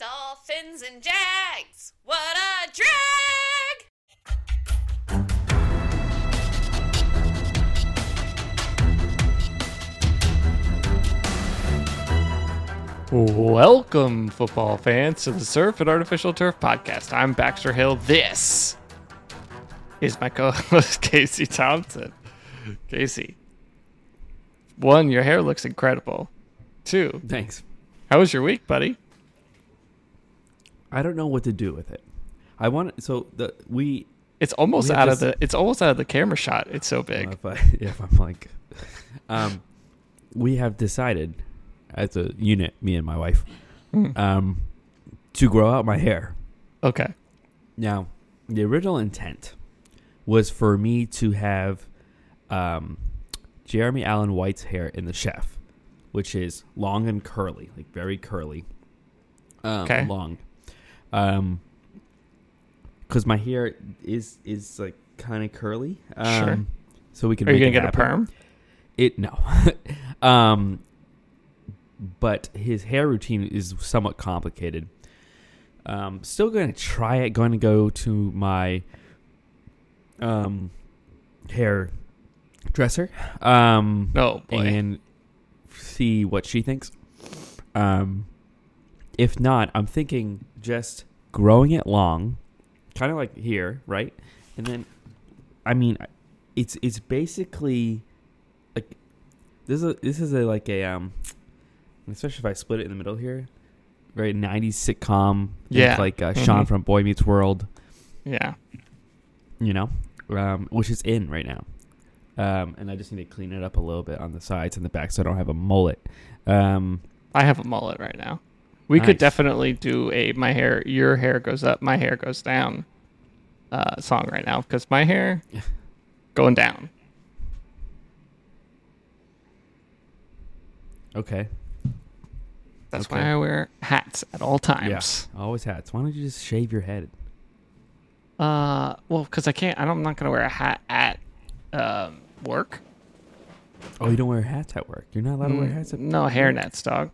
Dolphins and Jags. What a drag! Welcome, football fans, to the Surf and Artificial Turf podcast. I'm Baxter Hill. This is my co host, Casey Thompson. Casey, one, your hair looks incredible. Two, Thanks. how was your week, buddy? I don't know what to do with it. I want so the we It's almost We out have of the it's almost out of the camera shot. It's so big. if I if I'm like um we have decided as a unit, me and my wife, Mm. um to grow out my hair. Okay. Now, the original intent was for me to have um Jeremy Allen White's hair in the chef, which is long and curly, like very curly. Um, Okay. long. Um cuz my hair is is like kind of curly. Um Sure. so we can Are you gonna get a perm? It no. um but his hair routine is somewhat complicated. Um still going to try it going to go to my um hair dresser um Oh boy. and see what she thinks. Um if not, I'm thinking just growing it long, kind of like here, right? And then I mean it's it's basically like this is a, this is a like a um especially if I split it in the middle here, very 90s sitcom Yeah. like uh, Shawn Mhm. from Boy Meets World, yeah. you know, um, which is in right now. Um, and I just need to clean it up a little bit on the sides and the back so I don't have a mullet. Um, I have a mullet right now. We could definitely do a my hair, your hair goes up, my hair goes down uh, song right now because my hair going down. okay. That's Okay. why I wear hats at all times. Always hats. Why don't you just shave your head? Uh, well, because I can't. I don't, I'm not gonna wear a hat at um, work. Oh, you don't wear hats at work. You're not allowed to wear Mm, hats at no hairnets, dog.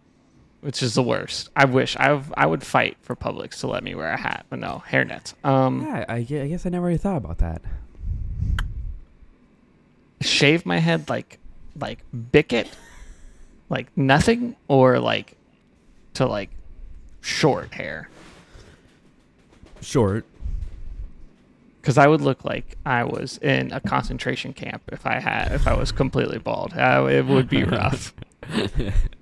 Which is the worst. I wish I I would fight for Publix to let me wear a hat, but no hairnets. Um, Yeah, I, I guess I never really thought about that. shave my head like like bicket like nothing or like to like short hair Short. because i would look like i was in a concentration camp if i had if i was completely bald uh, it would be rough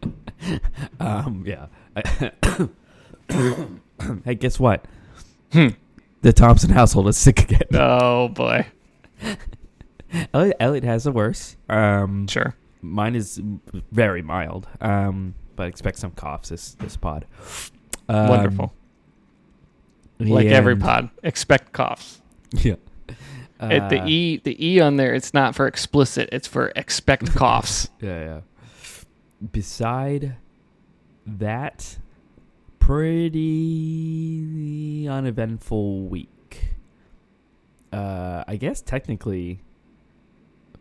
Um, yeah. hey, guess what? Hmm. The Thompson household is sick again. oh boy Elliot, Elliot has the worse. Um, sure mine is very mild. Um, but expect some coughs this this pod. Um, wonderful like every pod expect coughs Yeah. it, the Uh, e the e on there it's not for explicit it's for expect coughs Yeah, yeah. Beside that, pretty uneventful week. Uh, I guess technically,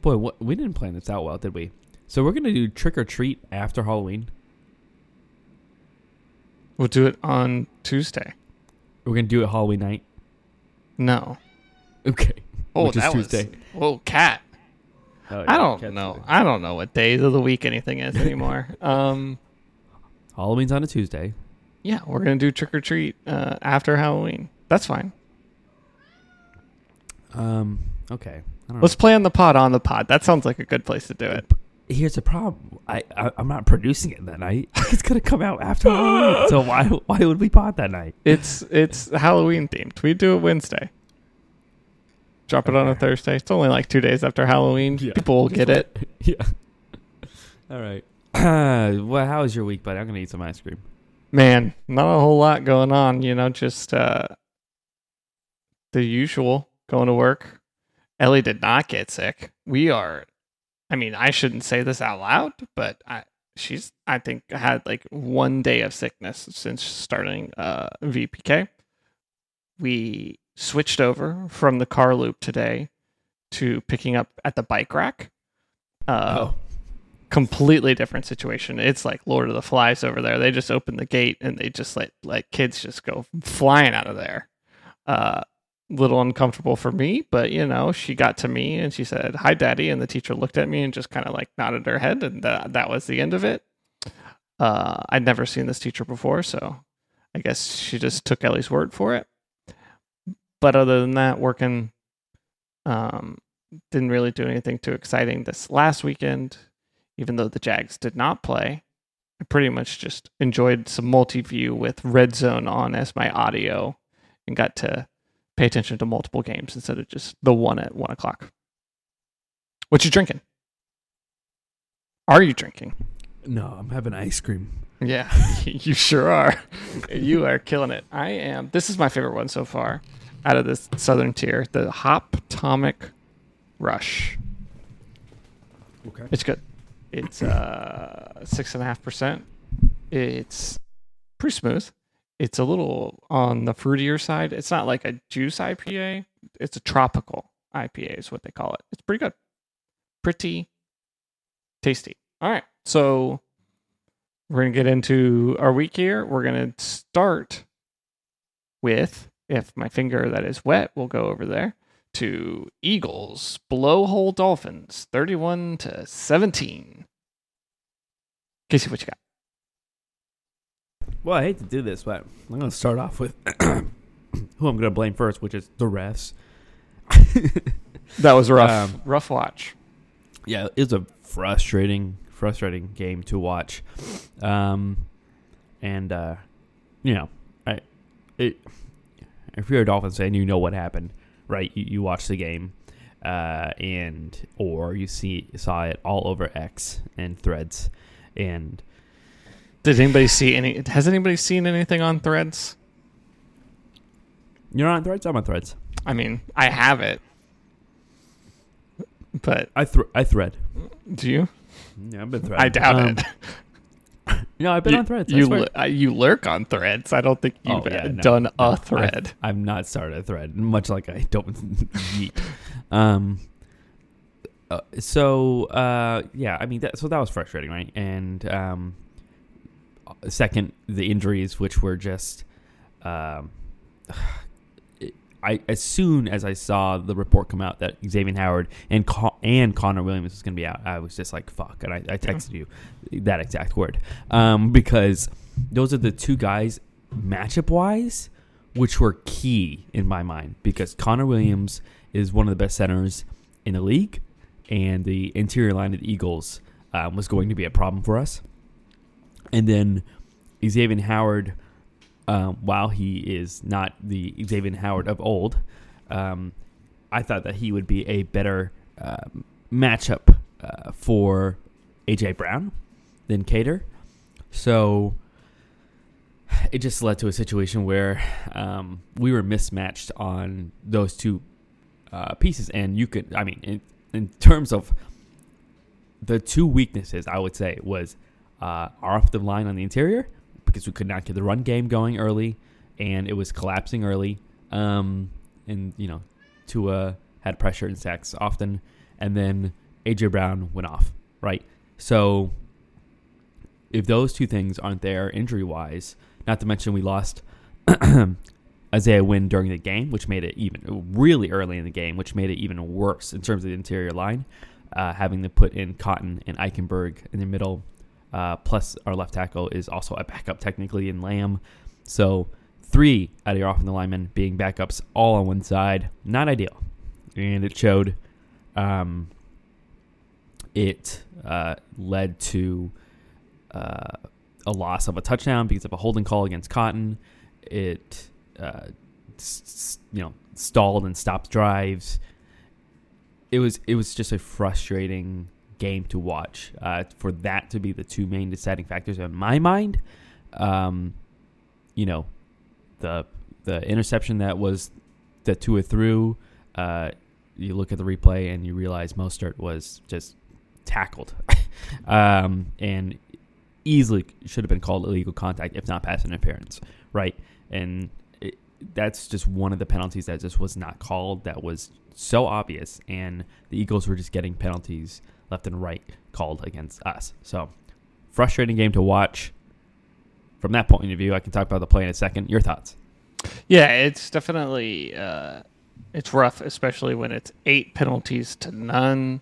boy, what, we didn't plan this out well, did we? So we're gonna do trick or treat after Halloween. we'll do it on tuesday We're gonna do it Halloween night. no Okay. oh Which is that Tuesday. was whoa cat Oh, I don't know. Tuesday. I don't know what days of the week anything is anymore. um, Halloween's on a Tuesday. yeah, we're gonna do trick or treat uh, after Halloween. That's fine. Um. Okay. I don't know. Let's play on the pod on the pod. That sounds like a good place to do it. Here's the problem. I, I I'm not producing it that night. It's gonna come out after Halloween. So why why would we pod that night? It's it's Halloween themed. We do it Wednesday. Drop it on a Thursday. It's only like two days after Halloween. Yeah. People will get it. yeah. All right. well, how was your week, buddy? I'm gonna eat some ice cream. Man, not a whole lot going on. You know, just uh, the usual. Going to work. Ellie did not get sick. We are. I mean, I shouldn't say this out loud, but I she's I think had like one day of sickness since starting uh, VPK. We switched over from the car loop today to picking up at the bike rack. Uh, oh, completely different situation. It's like Lord of the Flies over there. They just open the gate and they just let like kids just go flying out of there. Uh, little uncomfortable for me, but you know, she got to me and she said, "Hi, Daddy," and the teacher looked at me and just kind of like nodded her head, and that that was the end of it. Uh, I'd never seen this teacher before, so I guess she just took Ellie's word for it. But other than that, working um, didn't really do anything too exciting this last weekend, even though the Jags did not play. I pretty much just enjoyed some multi view with Red Zone on as my audio and got to pay attention to multiple games instead of just the one at one o'clock. What you drinking? Are you drinking? No, I'm having ice cream. Yeah, you sure are. you are killing it. I am. This is my favorite one so far out of this southern tier, the Hop Hoptomic Rush. Okay. It's good. It's uh six and a half percent. It's pretty smooth. It's a little on the fruitier side. It's not like a juice IPA. It's a tropical IPA is what they call it. It's pretty good. Pretty tasty. All right. So we're going to get into our week here. We're going to start with if my finger that is wet will go over there to Eagles blowhole Dolphins 31 to 17. Casey, what you got? Well, I hate to do this, but I'm going to start off with who I'm going to blame first, which is the refs. That was rough, Um, rough watch. yeah, it's a frustrating, frustrating game to watch. Um, and uh, you know, I, it, if you're a Dolphins fan, you know what happened, right? You, you watch the game, uh, and or you see saw it all over X and Threads, and Did anybody see any? Has anybody seen anything on Threads? you're on Threads. I'm on Threads. I mean, I have it, but I thr I thread. do you? Yeah, I've been thread. I doubt Um, it. No, I've been you, on Threads. You uh, you lurk on Threads. I don't think Oh, you've yeah, uh, no, done no, a thread. I've, I've not started a thread, much like I don't yeet. Um. uh, so uh, yeah, I mean, that, so that was frustrating, right? And um, second, the injuries, which were just, um, I as soon as I saw the report come out that Xavier Howard and Con- and Connor Williams was going to be out, I was just like, "Fuck!" And I, I texted you that exact word um, because those are the two guys matchup wise, which were key in my mind because Connor Williams is one of the best centers in the league, and the interior line of the Eagles um, was going to be a problem for us. And then Xavier Howard, um, while he is not the Xavier Howard of old, um, I thought that he would be a better um matchup uh, for AJ Brown than Kader. So it just led to a situation where um, we were mismatched on those two uh, pieces, and you could, I mean, in, in terms of the two weaknesses, I would say was uh, our offensive line on the interior because we could not get the run game going early, and it was collapsing early. Um, and you know, Tua had pressure and sacks often, and then AJ Brown went off. Right, so if those two things aren't there injury wise, not to mention we lost Isaiah Wynn during the game, which made it even really early in the game, which made it even worse in terms of the interior line. Uh, having to put in Cotton and Eichenberg in the middle, uh, plus our left tackle is also a backup technically in Lamm. So three out of your offensive linemen being backups all on one side, not ideal, and it showed. Um, it uh, led to uh, a loss of a touchdown because of a holding call against Cotton. It uh, s- you know stalled and stopped drives. It was it was just a frustrating game to watch. Uh, for that to be the two main deciding factors in my mind, um, you know, the the interception that was that Tua threw. Uh, you look at the replay and you realize Mostert was just tackled, um, and easily should have been called illegal contact if not pass interference, right? And that's just one of the penalties that just was not called. That was so obvious, and the Eagles were just getting penalties left and right called against us. So frustrating game to watch. From that point of view, I can talk about the play in a second. Your thoughts? Yeah, it's definitely uh, it's rough, especially when it's eight penalties to none.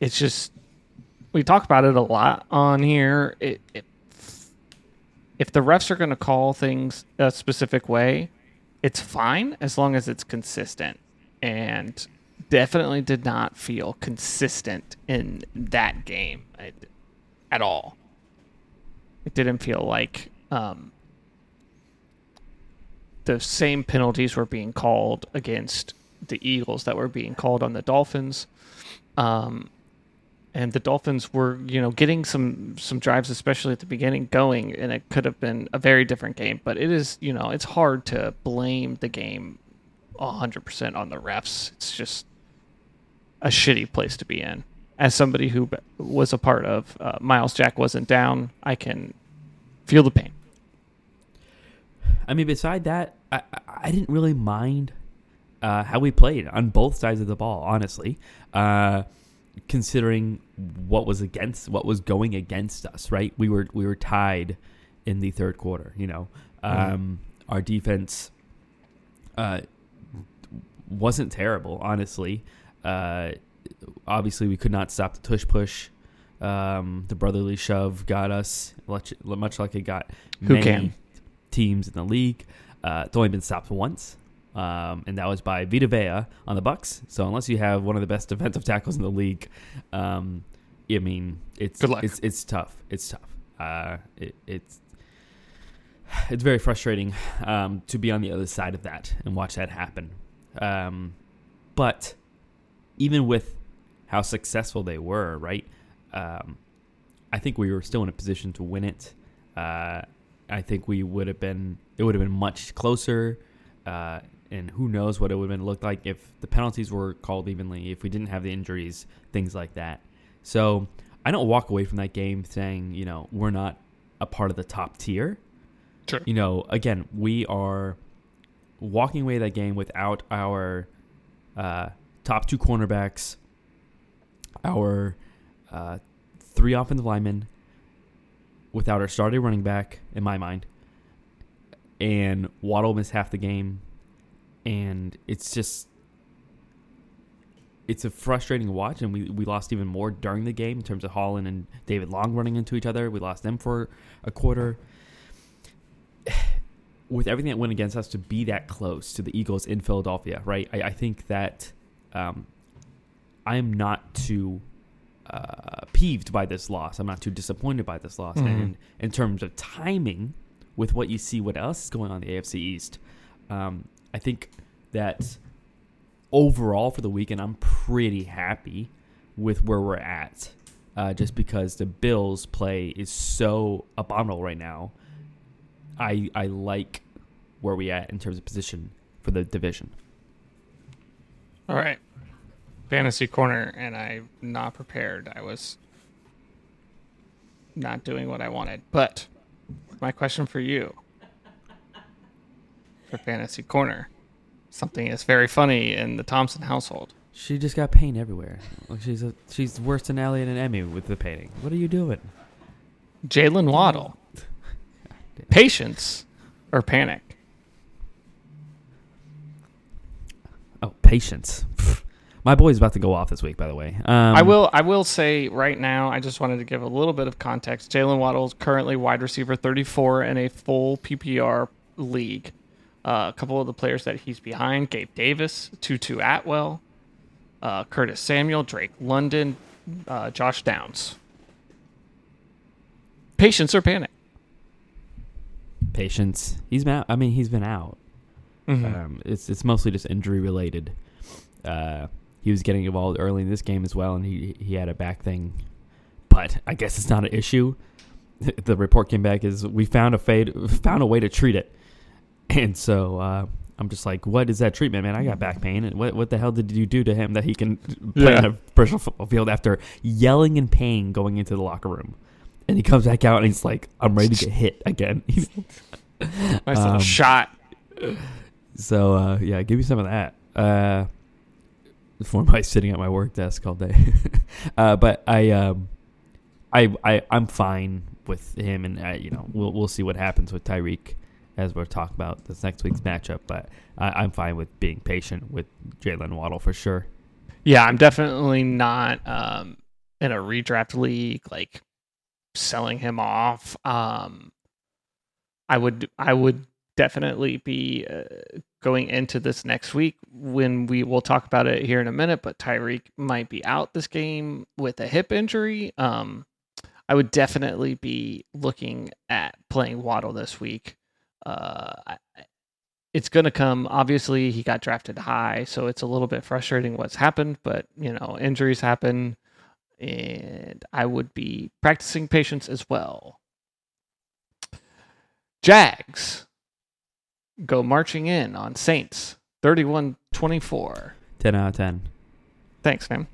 It's just we talk about it a lot on here. It, it if the refs are going to call things a specific way, it's fine as long as it's consistent. And definitely did not feel consistent in that game at, all. It didn't feel like um, the same penalties were being called against the Eagles that were being called on the Dolphins. Um, and the Dolphins were, you know, getting some some drives, especially at the beginning, going, and it could have been a very different game. But it is, you know, it's hard to blame the game hundred percent on the refs. It's just a shitty place to be in. As somebody who was a part of uh, Myles Jack wasn't down, I can feel the pain. I mean, beside that, I, I didn't really mind uh, how we played on both sides of the ball. Honestly, uh, considering what was against, what was going against us, right? We were we were tied in the third quarter. You know, mm-hmm. um, mm. our defense uh, wasn't terrible, honestly. Uh, obviously, we could not stop the tush push. Um, the brotherly shove got us much, much like it got Who many can? teams in the league. Uh, it's only been stopped once, um, and that was by Vita Vea on the Bucks. So unless you have one of the best defensive tackles in the league, um, I mean, it's it's it's tough. It's tough. Uh, it, it's it's very frustrating um, to be on the other side of that and watch that happen. Um, but even with how successful they were, right? Um, I think we were still in a position to win it. Uh, I think we would have been. It would have been much closer. Uh, and who knows what it would have looked like if the penalties were called evenly, if we didn't have the injuries, things like that. So I don't walk away from that game saying, you know, we're not a part of the top tier. Sure. You know, again, we are walking away that game without our uh, top two cornerbacks, our uh, three offensive linemen, without our starting running back, in my mind, and Waddle missed half the game, and it's just it's a frustrating watch, and we, we lost even more during the game in terms of Holland and David Long running into each other. We lost them for a quarter with everything that went against us to be that close to the Eagles in Philadelphia, right? I, I think that um, I am not too uh, peeved by this loss. I'm not too disappointed by this loss. Mm-hmm. And in terms of timing, with what you see, what else is going on in the AFC East, um, I think that overall for the weekend, I'm pretty happy with where we're at. Uh, just because the Bills play is so abominable right now I I like where we at in terms of position for the division. All right. Fantasy corner and I'm not prepared. I was not doing what I wanted. But my question for you for fantasy corner something is very funny in the Thompson household. She just got paint everywhere. She's a, she's worse than Elliot and Emmy with the painting. What are you doing? Jalen Waddle. Patience or panic? Oh, patience. My boy's about to go off this week, by the way. Um, I will. I will say right now. I just wanted to give a little bit of context. Jalen Waddle is currently wide receiver 34 in a full PPR league. Uh, a couple of the players that he's behind: Gabe Davis, Tutu Atwell, uh, Curtis Samuel, Drake London, uh, Josh Downs. Patience or panic? patience. He's been out. I mean, he's been out. Mm-hmm. Um, it's it's mostly just injury related. Uh, he was getting involved early in this game as well, and he he had a back thing, but I guess it's not an issue. the report came back is we found a fade, found a way to treat it, and so uh, I'm just like, what is that treatment, man? I got back pain, and what what the hell did you do to him that he can play yeah. on a professional football field after yelling in pain going into the locker room? and he comes back out and he's like, "I'm ready to get hit again." nice um, shot. So uh, yeah, give me some of that. Uh, for my sitting at my work desk all day. uh, but I, um, I, I, I'm fine with him, and uh, you know, we'll we'll see what happens with Tyreek as we're talking about this next week's matchup. But I, I'm fine with being patient with Jalen Waddle for sure. Yeah, I'm definitely not um, in a redraft league like selling him off. Um, I would I would definitely be uh, going into this next week when we will talk about it here in a minute. But Tyreek might be out this game with a hip injury. Um, I would definitely be looking at playing Waddle this week. Uh, it's going to come. Obviously, he got drafted high, so it's a little bit frustrating what's happened. But you know, injuries happen, and I would be practicing patience as well. Jags go marching in on Saints 31 24. 10 out of 10. Thanks, man.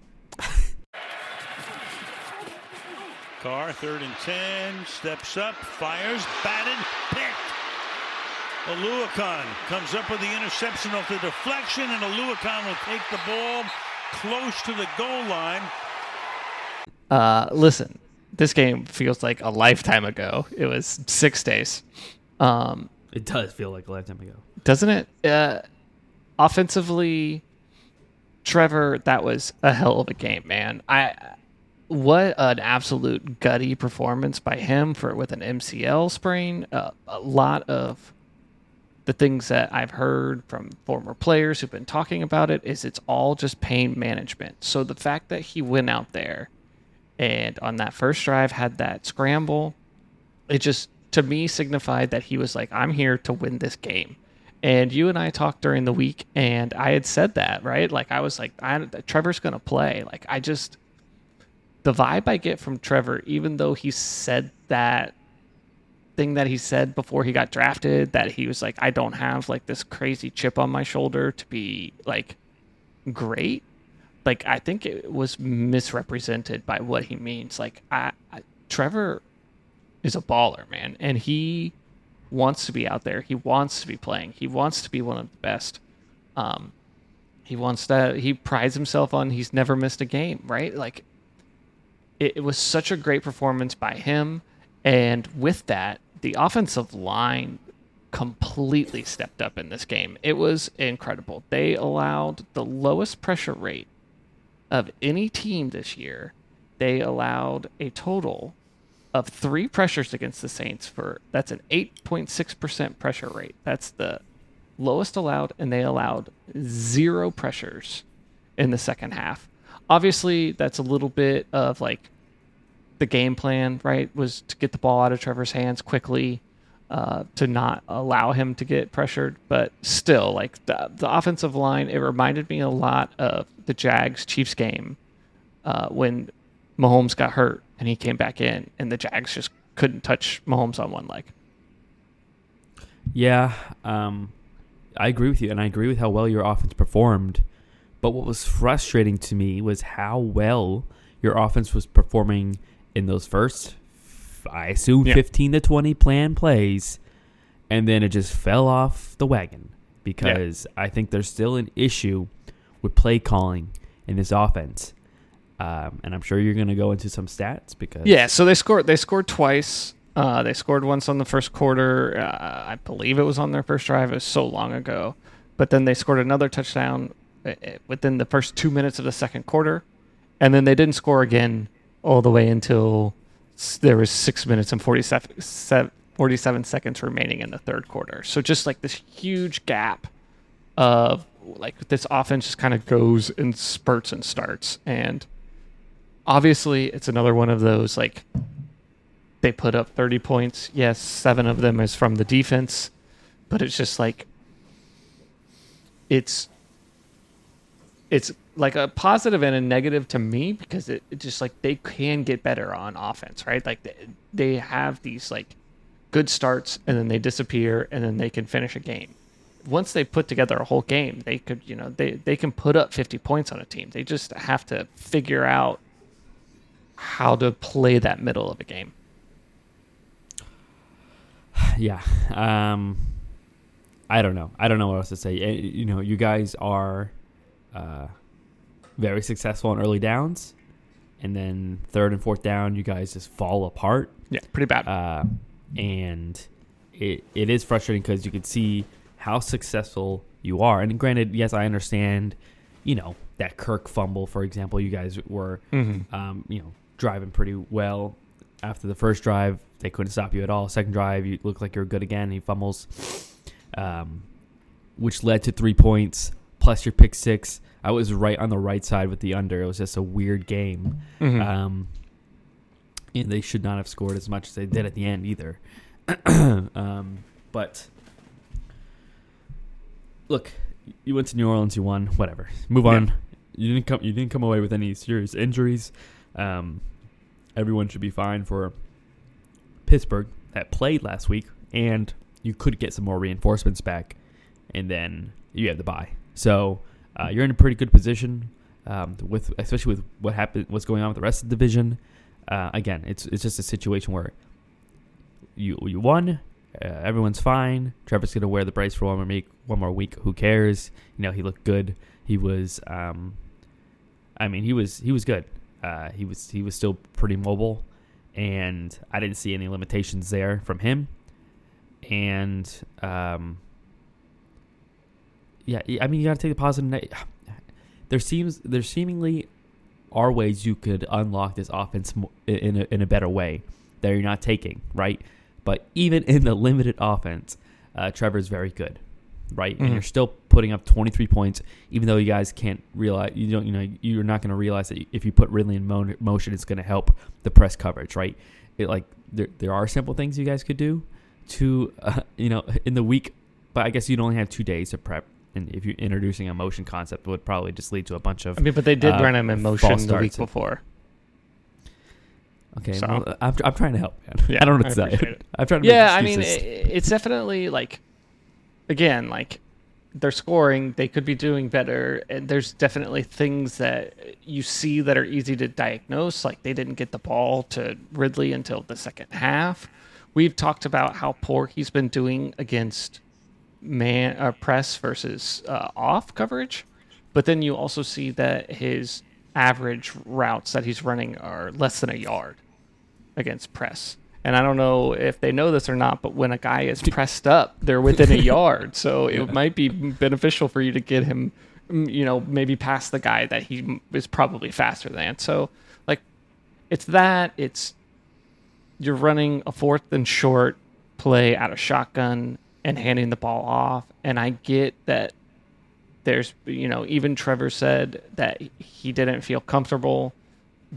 Carr, third and 10, steps up, fires, batted, picked. Oluokun comes up with the interception off the deflection, and Oluokun will take the ball close to the goal line. Uh, listen, this game feels like a lifetime ago. It was six days. Um, It does feel like a lifetime ago. doesn't it? Uh, offensively, Trevor, that was a hell of a game, man. I what an absolute gutty performance by him for with an MCL sprain. Uh, a lot of the things that I've heard from former players who've been talking about it is it's all just pain management. So the fact that he went out there and on that first drive had that scramble, it just to me signified that he was like, I'm here to win this game. And you and I talked during the week, and I had said that, right? Like, I was like, I, Trevor's going to play. Like, I just, the vibe I get from Trevor, even though he said that thing that he said before he got drafted, that he was like, I don't have like this crazy chip on my shoulder to be like great. Like, I think it was misrepresented by what he means. Like, I, I Trevor is a baller, man, and he wants to be out there. He wants to be playing. He wants to be one of the best. Um, he wants to. He prides himself on he's never missed a game, right? Like, it, it was such a great performance by him, and with that, the offensive line completely stepped up in this game. It was incredible. They allowed the lowest pressure rate of any team this year. They allowed a total of three pressures against the Saints for that's an 8.6% pressure rate. That's the lowest allowed, and they allowed zero pressures in the second half. Obviously, that's a little bit of like the game plan, right? Was to get the ball out of Trevor's hands quickly, uh, to not allow him to get pressured. But still, like the, the offensive line, it reminded me a lot of the Jags Chiefs game uh, when Mahomes got hurt and he came back in, and the Jags just couldn't touch Mahomes on one leg. Yeah, um, I agree with you, and I agree with how well your offense performed. But what was frustrating to me was how well your offense was performing in those first, I assume, Yeah. 15 to 20 plan plays, and then it just fell off the wagon because I think there's still an issue with play calling in this offense. Um, and I'm sure you're going to go into some stats because Yeah, so they scored. They scored twice. Uh, they scored once on the first quarter. Uh, I believe it was on their first drive. It was so long ago, but then they scored another touchdown uh, uh, within the first two minutes of the second quarter, and then they didn't score again all the way until there was six minutes and 47, 47 seconds remaining in the third quarter. So just like this huge gap of like this offense just kind of goes in spurts and starts and obviously it's another one of those like they put up 30 points. Yes seven of them is from the defense but it's just like it's it's like a positive and a negative to me because it, it just like they can get better on offense right? Like they, they have these like good starts and then they disappear and then they can finish a game. Once they put together a whole game they could you know they, they can put up 50 points on a team. They just have to figure out how to play that middle of a game yeah. Um, I don't know. I don't know what else to say. Eh, You know, you guys are uh, very successful on early downs, and then third and fourth down, you guys just fall apart. Yeah, pretty bad. Uh, and it it is frustrating because you can see how successful you are. And granted, yes, I understand. You know that Kirk fumble, for example. You guys were, Mhm. um, you know, driving pretty well after the first drive. They couldn't stop you at all. Second drive, you look like you're good again. He fumbles, um, which led to three points plus your pick six. I was right on the right side with the under. It was just a weird game. Mhm. Um, and they should not have scored as much as they did at the end either. um, but look, you went to New Orleans, you won. Whatever, move on. You didn't come. You didn't come away with any serious injuries. Um, everyone should be fine for Pittsburgh that played last week, and you could get some more reinforcements back, and then you have the bye. So uh, you're in a pretty good position um, with, especially with what happened, what's going on with the rest of the division. Uh, again, it's it's just a situation where you you won, uh, everyone's fine. Trevor's gonna wear the brace for one more week. One more week, who cares? You know, he looked good. He was, um, I mean, he was he was good. Uh, he was he was still pretty mobile, and I didn't see any limitations there from him. And um, yeah, I mean, you gotta take the positive. There seems there seemingly are ways you could unlock this offense in a, in a better way that you're not taking, right? But even in the limited offense, uh, Trevor's very good, right? And Mhm. you're still putting up 23 points, even though you guys can't realize you don't, you know, you're not going to realize that if you put Ridley in mo- motion, it's going to help the press coverage, right? It like there there are simple things you guys could do to, uh, you know, in the week, but I guess you'd only have two days to prep. And if you're introducing a motion concept, it would probably just lead to a bunch of I mean, but they did uh, run him in motion the week before. Okay, So- well, I'm, I'm trying to help, man. Yeah, I don't know what to say. I'm trying to Yeah, I mean, excuses. i it's definitely like, again, like they're scoring. They could be doing better, and there's definitely things that you see that are easy to diagnose. Like they didn't get the ball to Ridley until the second half. We've talked about how poor he's been doing against man uh, press versus uh, off coverage, but then you also see that his average routes that he's running are less than a yard against press. And I don't know if they know this or not, but when a guy is pressed up, they're within a yard. So it might be beneficial for you to get him, mm, you know, maybe past the guy that he is probably faster than. So, like, it's that. It's you're running a fourth and short play out of shotgun and handing the ball off. And I get that there's, you know, even Trevor said that he didn't feel comfortable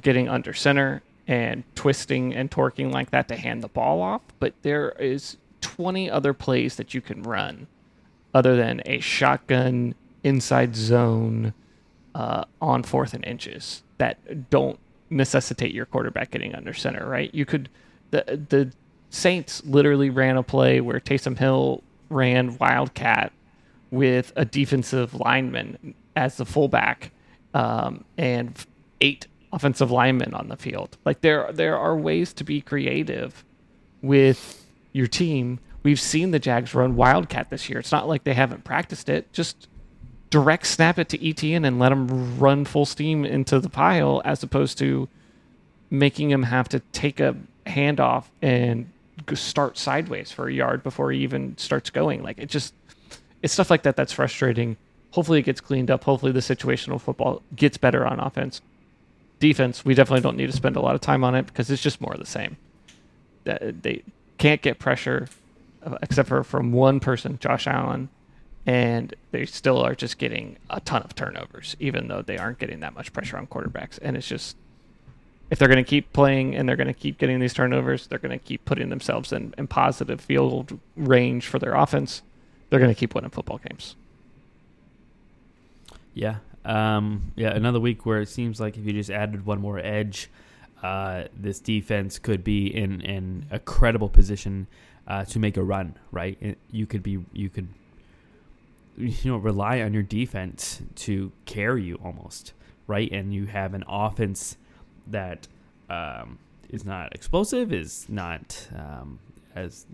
getting under center and twisting and torquing like that to hand the ball off. But there is 20 other plays that you can run other than a shotgun inside zone uh, on fourth and inches that don't necessitate your quarterback getting under center, right? You could the the Saints literally ran a play where Taysom Hill ran wildcat with a defensive lineman as the fullback um, and eight offensive linemen on the field. Like there there are ways to be creative with your team. We've seen the Jags run wildcat this year. It's not like they haven't practiced it. Just direct snap it to ETN and let him run full steam into the pile as opposed to making him have to take a handoff and start sideways for a yard before he even starts going. Like it just it's stuff like that that's frustrating. Hopefully it gets cleaned up. Hopefully the situational football gets better on offense. Defense, we definitely don't need to spend a lot of time on it because it's just more of the same. That they can't get pressure uh, except for from one person, Josh Allen, and they still are just getting a ton of turnovers, even though they aren't getting that much pressure on quarterbacks. And it's just if they're going to keep playing and they're going to keep getting these turnovers, they're going to keep putting themselves in, in positive field range for their offense. They're going to keep winning football games. Yeah. Um, yeah, another week where it seems like if you just added one more edge, uh, this defense could be in, a credible position uh, to make a run, right? You could be, you could, you know, rely on your defense to carry you almost, right? And you have an offense that um, is not explosive, is not um, as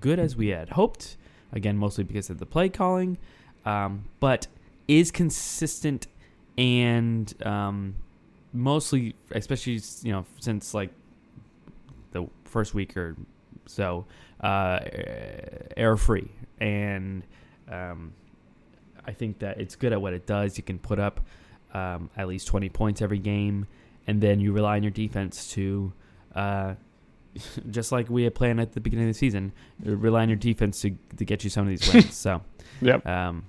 good as we had hoped. Again, mostly because of the play calling, um, but is consistent and um, mostly, especially you know, since like the first week or so, uh, error free, and um, I think that it's good at what it does. You can put up um, at least 20 points every game, and then you rely on your defense to, uh, just like we had planned at the beginning of the season, rely on your defense to, to get you some of these wins. so, Yep. um,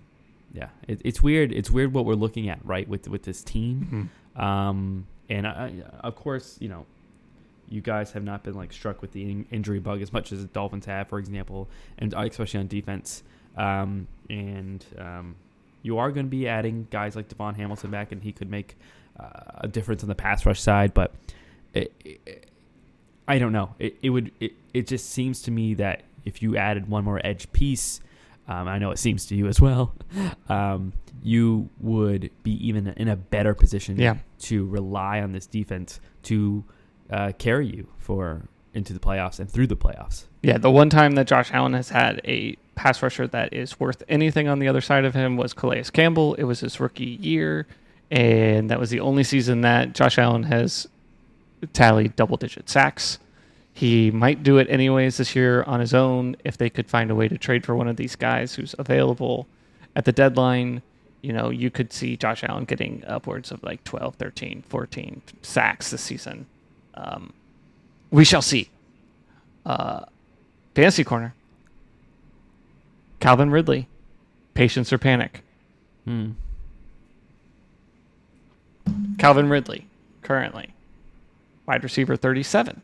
yeah, it, it's weird. It's weird what we're looking at, right, with with this team. Mhm. Um, and I, of course, you know, you guys have not been like struck with the in- injury bug as much as the Dolphins have, for example, and uh, especially on defense. Um, and um, you are going to be adding guys like Devon Hamilton back, and he could make uh, a difference on the pass rush side. But it, it, I don't know. It, it would. It, it just seems to me that if you added one more edge piece, um, I know it seems to you as well. Um, you would be even in a better position Yeah. to rely on this defense to uh, carry you for into the playoffs and through the playoffs. Yeah, the one time that Josh Allen has had a pass rusher that is worth anything on the other side of him was Calais Campbell. It was his rookie year, and that was the only season that Josh Allen has tallied double digit sacks. He might do it anyways this year on his own if they could find a way to trade for one of these guys who's available at the deadline. You know, you could see Josh Allen getting upwards of like 12, 13, 14 sacks this season. Um, we shall see. Uh, Fantasy Corner. Calvin Ridley. Patience or panic. Hmm. Calvin Ridley, currently. Wide receiver 37.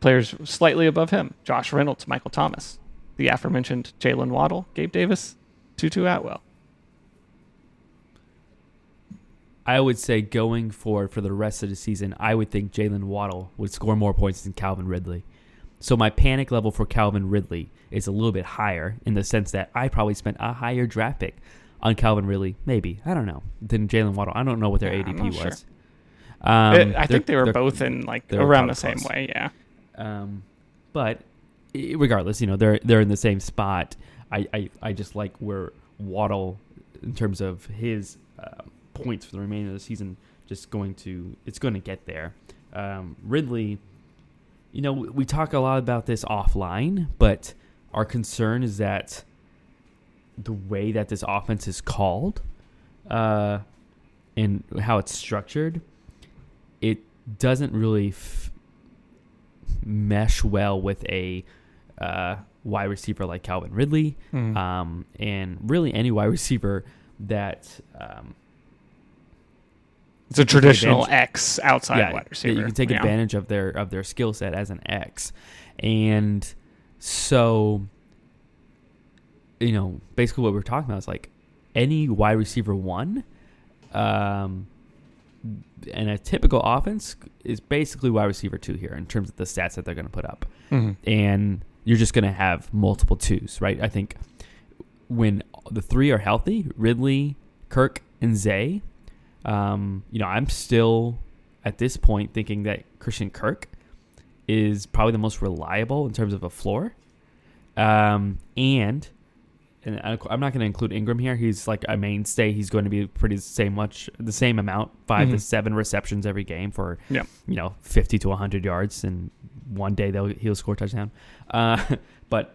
Players slightly above him Josh Reynolds, Michael Thomas, the aforementioned Jalen Waddle, Gabe Davis, Tutu Atwell. I would say going forward for the rest of the season, I would think Jalen Waddle would score more points than Calvin Ridley. So my panic level for Calvin Ridley is a little bit higher in the sense that I probably spent a higher draft pick on Calvin Ridley, maybe I don't know, than Jalen Waddle. I don't know what their Yeah, ADP was. sure. Um, Uh, I think they were both in like around the same close. way. Yeah. Um, but regardless, you know they're they're in the same spot. I I, I just like where Waddle, in terms of his uh, points for the remainder of the season, just going to it's going to get there. Um, Ridley, you know, we, talk a lot about this offline, but our concern is that the way that this offense is called, uh, and how it's structured, it doesn't really f- mesh well with a uh, wide receiver like Calvin Ridley, Mhm. um, and really any wide receiver that um, it's a traditional X outside yeah, wide receiver. you can take yeah. advantage of their of their skill set as an X, and so you know basically what we're talking about is like any wide receiver one, um, and a typical offense is basically wide receiver two here in terms of the stats that they're going to put up Mhm. and you're just going to have multiple twos, right? I think when the three are healthy, Ridley, Kirk, and Zay, um, you know, I'm still at this point thinking that Christian Kirk is probably the most reliable in terms of a floor. Um, and and I'm not going to include Ingram here. He's like a mainstay. He's going to be pretty same much the same amount, 5 to Mhm. seven receptions every game for Yeah. you know 50 to 100 yards, and one day they'll he'll score a touchdown. Uh, but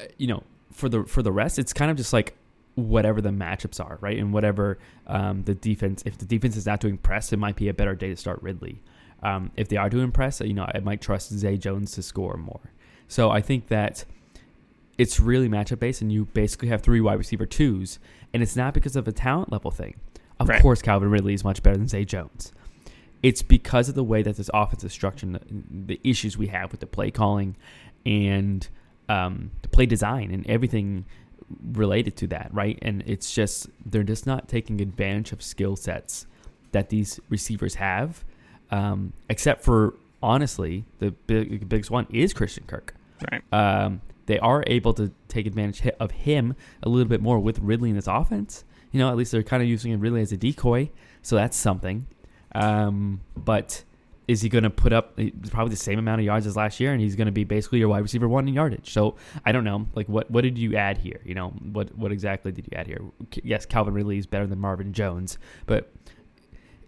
uh, you know for the for the rest, it's kind of just like whatever the matchups are, right? And whatever um, the defense, if the defense is not doing press, it might be a better day to start Ridley. Um, if they are doing press, you know, I might trust Zay Jones to score more. So I think that it's really matchup based, and you basically have three wide receiver twos, and it's not because of a talent level thing. Of Right. course, Calvin Ridley is much better than Zay Jones. It's because of the way that this offense is structured, and the, the issues we have with the play calling, and um, the play design, and everything related to that, right? And it's just they're just not taking advantage of skill sets that these receivers have, um, except for honestly, the big, biggest one is Christian Kirk Right. um, they are able to take advantage of him a little bit more with Ridley in this offense. You know, at least they're kind of using him Ridley as a decoy, so that's something. Um, but is he going to put up eh, probably the same amount of yards as last year, and he's going to be basically your wide receiver one in yardage? So I don't know, like what what did you add here? You know, what what exactly did you add here? Yes, Calvin Ridley is better than Marvin Jones, but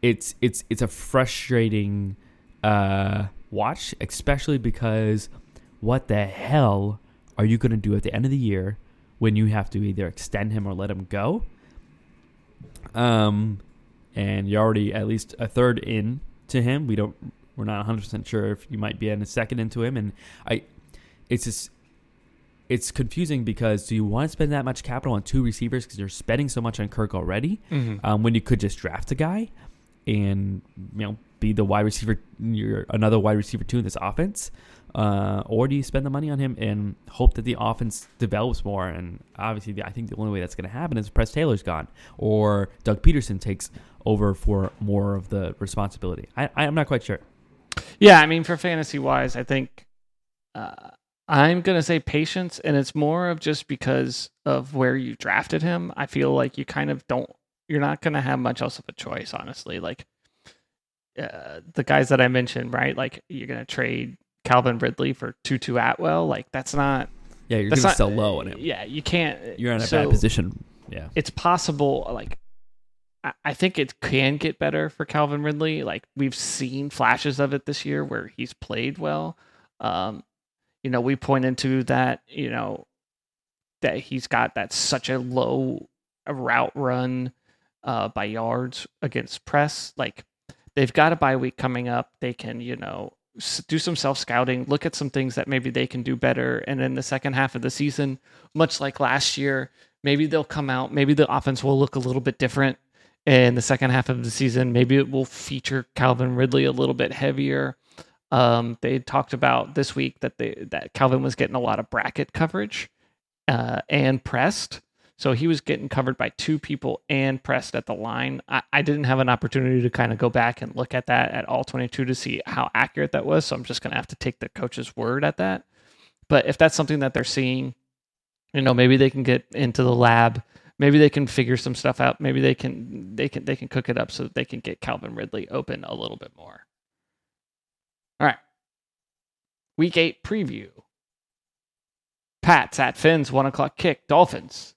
it's it's it's a frustrating uh, watch, especially because what the hell are you going to do at the end of the year when you have to either extend him or let him go? Um, and you're already at least a third in to him. We don't, we're not 100 percent sure if you might be in a second into him, and I, it's just. It's confusing because do you want to spend that much capital on two receivers because you're spending so much on Kirk already, Mhm. um, when you could just draft a guy and you know be the wide receiver, you're another wide receiver two in this offense, uh, or do you spend the money on him and hope that the offense develops more? And obviously, the, I think the only way that's going to happen is Press Taylor's gone or Doug Pederson takes over for more of the responsibility. I, I'm not quite sure. Yeah, I mean, for fantasy wise, I think uh, I'm gonna say patience, and it's more of just because of where you drafted him. I feel like you kind of don't. You're not gonna have much else of a choice, honestly. Like uh, the guys that I mentioned, right? Like you're gonna trade Calvin Ridley for Tutu Atwell. Like that's not. Yeah, you're that's going to not sell low on him. Yeah, you can't. You're in a so- bad position. Yeah. it's possible like I- I think it can get better for Calvin Ridley. Like we've seen flashes of it this year where he's played well. Um, you know, we pointed to that, you know, that he's got that such a low route run uh, by yards against press. Like they've got a bye week coming up. They can, you know, do some self scouting, look at some things that maybe they can do better. And in the second half of the season, much like last year, maybe they'll come out. Maybe the offense will look a little bit different in the second half of the season. Maybe it will feature Calvin Ridley a little bit heavier. Um, they talked about this week that they that Calvin was getting a lot of bracket coverage uh, and pressed. So he was getting covered by two people and pressed at the line. I, I didn't have an opportunity to kind of go back and look at that at all 22 to see how accurate that was. So I'm just going to have to take the coach's word at that. But if that's something that they're seeing, you know, maybe they can get into the lab. Maybe they can figure some stuff out. Maybe they can they can they can cook it up so that they can get Calvin Ridley open a little bit more. All right. Week eight preview. Pats at Fins, one o'clock kick. Dolphins,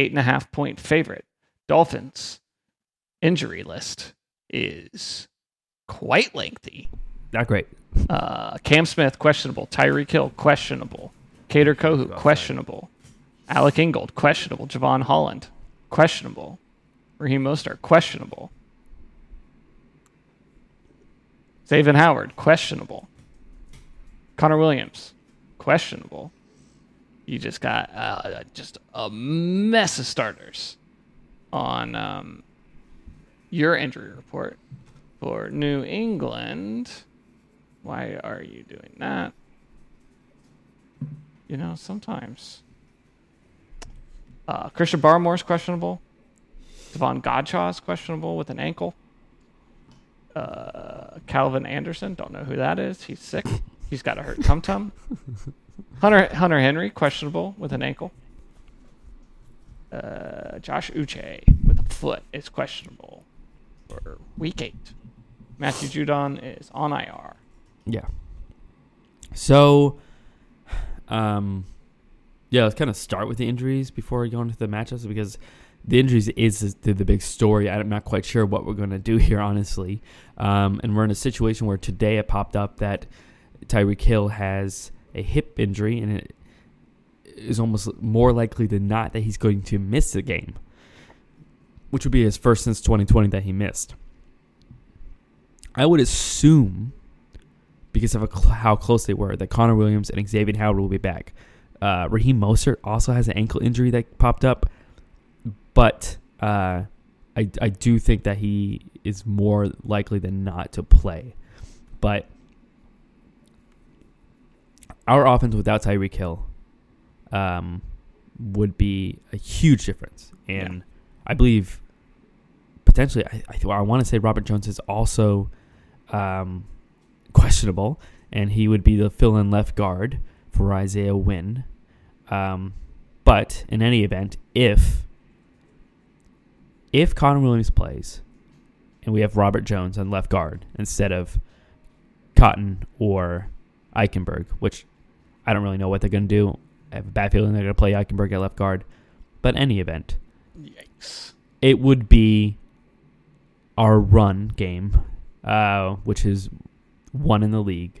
eight and a half point favorite. Dolphins injury list is quite lengthy. Not great. Uh, Cam Smith, questionable. Tyreek Hill, questionable. Kader Kohou, questionable. Alec Ingold, questionable. Jevon Holland, questionable. Raheem Mostert, questionable. Xavien Howard, questionable. Connor Williams, questionable. You just got uh, just a mess of starters on um, your injury report for New England. Why are you doing that? You know, sometimes. Uh, Christian Barmore is questionable. Davon Godchaux is questionable with an ankle. Uh, Calvin Anderson, don't know who that is. He's sick. He's got a hurt tum tum. Hunter Hunter Henry, questionable with an ankle. Uh, Josh Uche with a foot is questionable for week eight. Matthew Judon is on IR. Yeah. So, um, yeah, let's kind of start with the injuries before we go into the matchups because the injuries is the, the big story. I'm not quite sure what we're going to do here, honestly. Um, and we're in a situation where today it popped up that Tyreek Hill has a hip injury, and it is almost more likely than not that he's going to miss the game, which would be his first since 2020 that he missed. I would assume because of a cl- how close they were, that Connor Williams and Xavier Howard will be back. Uh, Raheem Mostert also has an ankle injury that popped up, but uh, I I do think that he is more likely than not to play. But our offense without Tyreek Hill um, would be a huge difference, and I believe potentially I I, I want to say Robert Jones is also. Um, questionable, and he would be the fill-in left guard for Isaiah Wynn. Um, but in any event, if if Connor Williams plays, and we have Robert Jones on left guard instead of Cotton or Eichenberg, which I don't really know what they're going to do. I have a bad feeling they're going to play Eichenberg at left guard. But any event, Yikes. it would be our run game, uh, which is one in the league,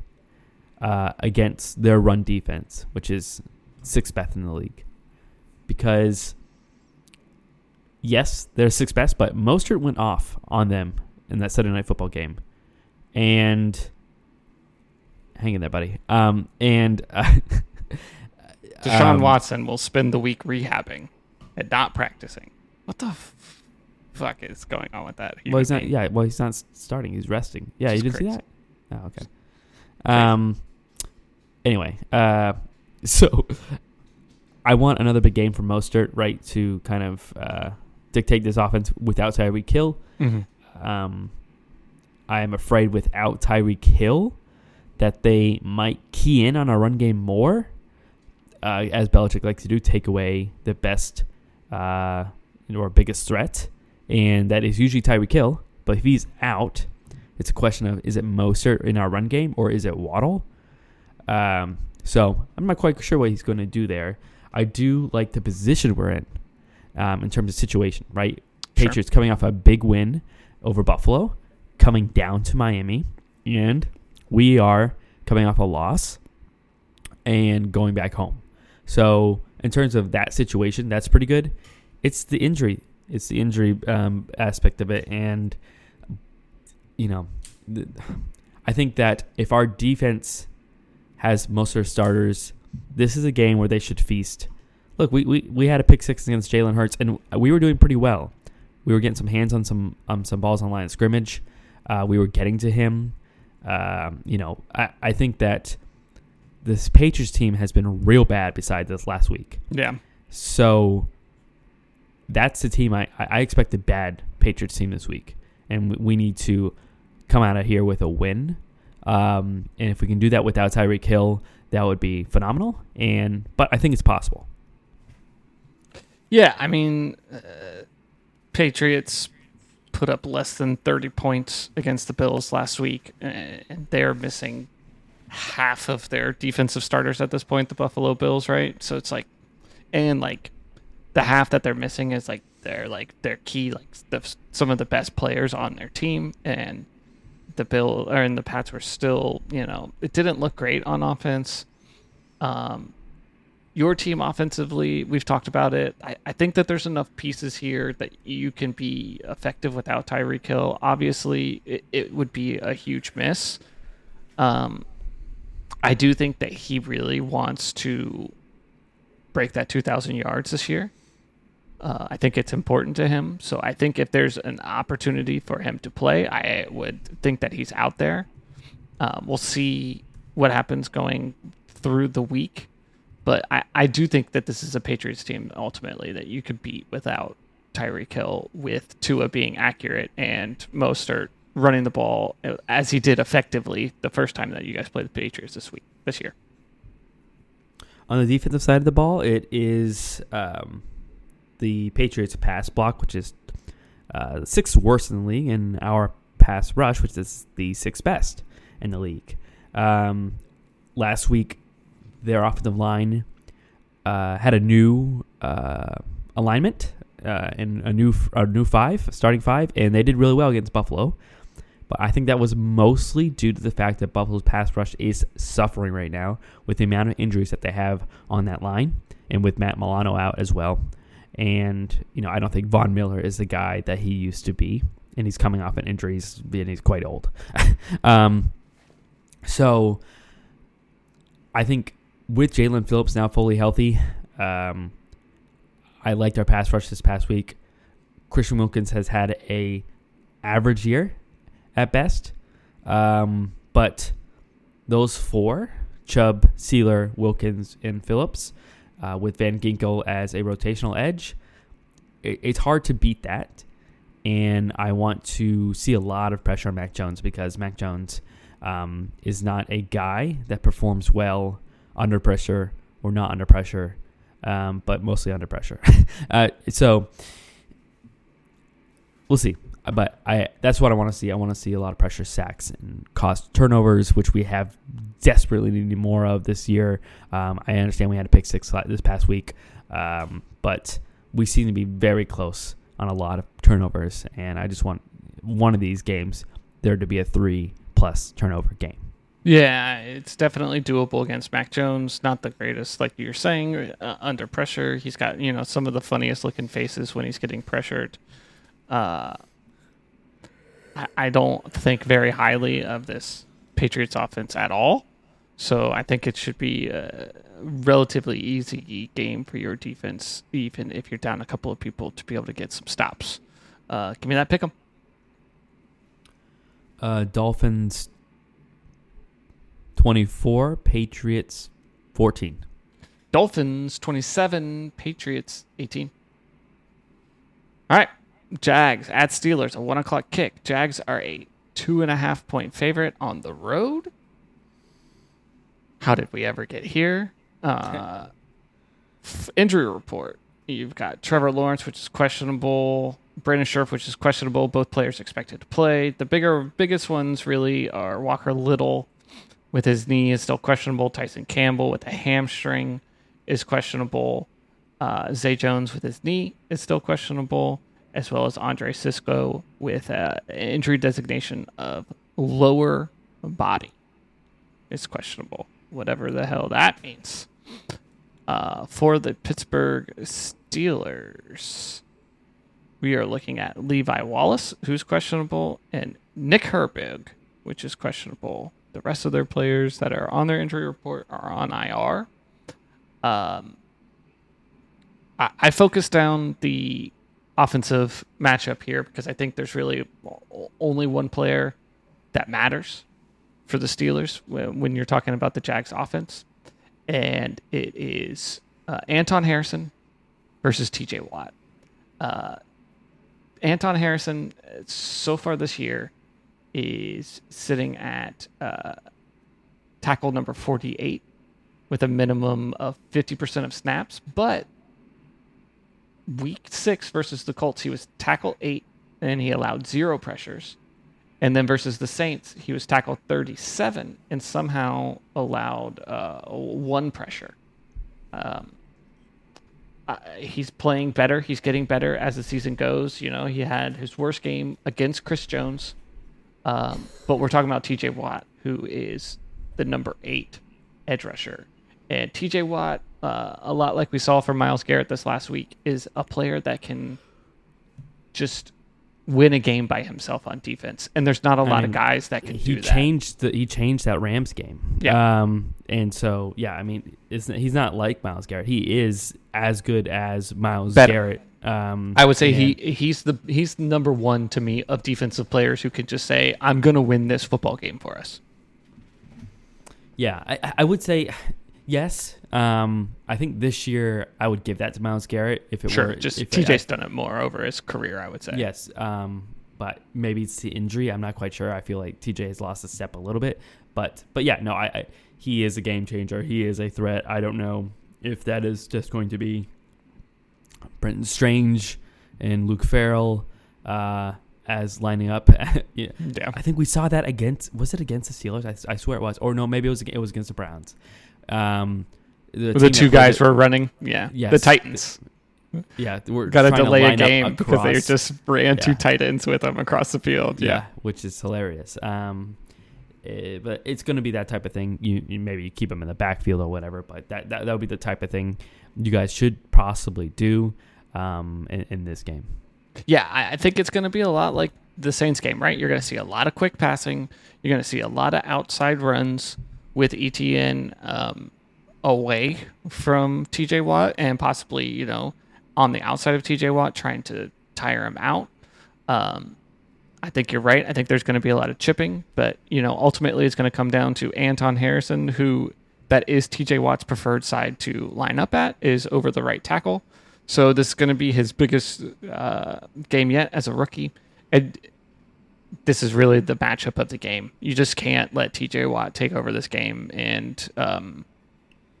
uh, against their run defense, which is sixth best in the league. Because, yes, they're sixth best, but Mostert went off on them in that Saturday night football game. And hang in there, buddy. Um, and uh, Deshaun um, Watson will spend the week rehabbing and not practicing. What the f- fuck is going on with that? Well, he's not. Yeah, well, he's not starting. He's resting. Yeah, you didn't see that. Oh, okay. Um. Anyway, uh, so I want another big game from Mostert, right, to kind of uh, dictate this offense without Tyreek Hill. Mhm. Um, I am afraid without Tyreek Hill that they might key in on our run game more, uh, as Belichick likes to do, take away the best uh, or biggest threat, and that is usually Tyreek Hill. But if he's out, it's a question of is it Mostert in our run game or is it Waddle? Um, so I'm not quite sure what he's going to do there. I do like the position we're in um, in terms of situation, right? Sure. Patriots coming off a big win over Buffalo, coming down to Miami, and we are coming off a loss and going back home. So in terms of that situation, that's pretty good. It's the injury. It's the injury um, aspect of it, and you know, I think that if our defense has most of their starters, this is a game where they should feast. Look, we, we, we had a pick six against Jalen Hurts, and we were doing pretty well. We were getting some hands on some um, some balls on line of scrimmage. Uh, we were getting to him. Um, you know, I, I think that this Patriots team has been real bad besides this last week. Yeah. So that's the team I, I expect a bad Patriots team this week. And we, we need to come out of here with a win. Um, and if we can do that without Tyreek Hill, that would be phenomenal. And but I think it's possible. Yeah, I mean, uh, Patriots put up less than 30 points against the Bills last week, uh, and they're missing half of their defensive starters at this point, the Buffalo Bills, right? So it's like, and like the half that they're missing is like they're like their key, like the, some of the best players on their team, and the Bill or and the Pats were still, you know, it didn't look great on offense. Um, your team offensively, we've talked about it. I, I think that there's enough pieces here that you can be effective without Tyreek Hill. Obviously, it, it would be a huge miss. Um, I do think that he really wants to break that 2,000 yards this year. Uh, I think it's important to him. So I think if there's an opportunity for him to play, I would think that he's out there. Uh, we'll see what happens going through the week. But I, I do think that this is a Patriots team ultimately that you could beat without Tyreek Hill, with Tua being accurate and Mostert running the ball uh, as he did effectively the first time that you guys played the Patriots this week this year. On the defensive side of the ball, it is um, the Patriots pass block, which is uh, sixth worst in the league, and our pass rush, which is the sixth best in the league. Um, last week, their offensive line uh, had a new uh, alignment uh, and a new a new five, starting five, and they did really well against Buffalo. But I think that was mostly due to the fact that Buffalo's pass rush is suffering right now with the amount of injuries that they have on that line, and with Matt Milano out as well. And you know, I don't think Von Miller is the guy that he used to be, and he's coming off an injuries, and he's quite old. um, so I think with Jaelan Phillips now fully healthy, um, I liked our pass rush this past week. Christian Wilkins has had a average year at best, um, but those four Chubb, Sieler, Wilkins, and Phillips, uh, with Van Ginkel as a rotational edge, it, it's hard to beat that. And I want to see a lot of pressure on Mac Jones because Mac Jones um, is not a guy that performs well under pressure or not under pressure, um, but mostly under pressure. uh, so we'll see. but I that's what I want to see. I want to see a lot of pressure sacks and cost turnovers, which we have desperately needed more of this year. Um, I understand we had a pick six this past week, um, but we seem to be very close on a lot of turnovers, and I just want one of these games there to be a three plus turnover game. Yeah, it's definitely doable against Mac Jones. Not the greatest, like you're saying, uh, under pressure. He's got you know some of the funniest looking faces when he's getting pressured. Uh, I, I don't think very highly of this Patriots offense at all. So I think it should be a relatively easy game for your defense, even if you're down a couple of people, to be able to get some stops. Uh, give me that pick 'em. Uh, Dolphins 24, Patriots 14. Dolphins 27, Patriots 18. All right. Jags at Steelers, a one o'clock kick. Jags are a two and a half point favorite on the road. How did we ever get here? Uh, injury report. You've got Trevor Lawrence, which is questionable. Brandon Scherff, which is questionable. Both players expected to play. The bigger, biggest ones really are Walker Little with his knee is still questionable. Tyson Campbell with a hamstring is questionable. Uh, Zay Jones with his knee is still questionable, as well as Andre Cisco with an injury designation of lower body is questionable, whatever the hell that means. Uh, for the Pittsburgh Steelers, we are looking at Levi Wallace, who's questionable, and Nick Herbig, which is questionable the rest of their players that are on their injury report are on IR. Um, I, I focus down the offensive matchup here because I think there's really only one player that matters for the Steelers when, you're talking about the Jags offense, and it is uh, Anton Harrison versus TJ Watt. Uh, Anton Harrison, so far this year, is sitting at uh, tackle number 48 with a minimum of 50% of snaps. But week six versus the Colts, he was tackle eight and he allowed zero pressures. And then versus the Saints, he was tackle 37 and somehow allowed uh, one pressure. Um, uh, he's playing better. He's getting better as the season goes. You know, he had his worst game against Chris Jones um, but we're talking about TJ Watt, who is the number eight edge rusher. And TJ Watt, uh, a lot like we saw from Myles Garrett this last week, is a player that can just win a game by himself on defense. And there's not a lot mean, of guys that can he do that. changed the he changed that Rams game. Yeah. Um, and so yeah, I mean, he's not like Myles Garrett. He is as good as Myles Garrett um, I would say he he's the he's number one to me of defensive players who can just say I'm going to win this football game for us. Yeah, I, I would say yes. Um, I think this year I would give that to Myles Garrett if it sure, were just if TJ's it, done it more over his career. I would say yes. Um, but maybe it's the injury. I'm not quite sure. I feel like TJ has lost a step a little bit, but but yeah, no, I, I he is a game changer. He is a threat. I don't know if that is just going to be Brenton Strange and Luke Farrell uh, as lining up. yeah. yeah. I think we saw that against. Was it against the Steelers? I, I, swear it was. Or no, maybe it was. It was against the Browns. Um, the, the two guys it, were running. Yeah. Yes. The Titans. Yeah, we're got to delay a game because they just ran yeah. two tight ends with them across the field. Yeah, yeah which is hilarious. Um, it, eh, but it's going to be that type of thing. You, you maybe you keep them in the backfield or whatever, but that that that would be the type of thing you guys should possibly do um, in, in this game. Yeah, I, I think it's going to be a lot like the Saints game, right? You're going to see a lot of quick passing. You're going to see a lot of outside runs with ETN um, away from TJ Watt and possibly, you know, on the outside of TJ Watt trying to tire him out. Um, I think you're right. I think there's going to be a lot of chipping, but you know, ultimately it's going to come down to Anton Harrison, who that is TJ Watt's preferred side to line up at, is over the right tackle. So this is going to be his biggest uh, game yet as a rookie. And this is really the matchup of the game. You just can't let TJ Watt take over this game and um,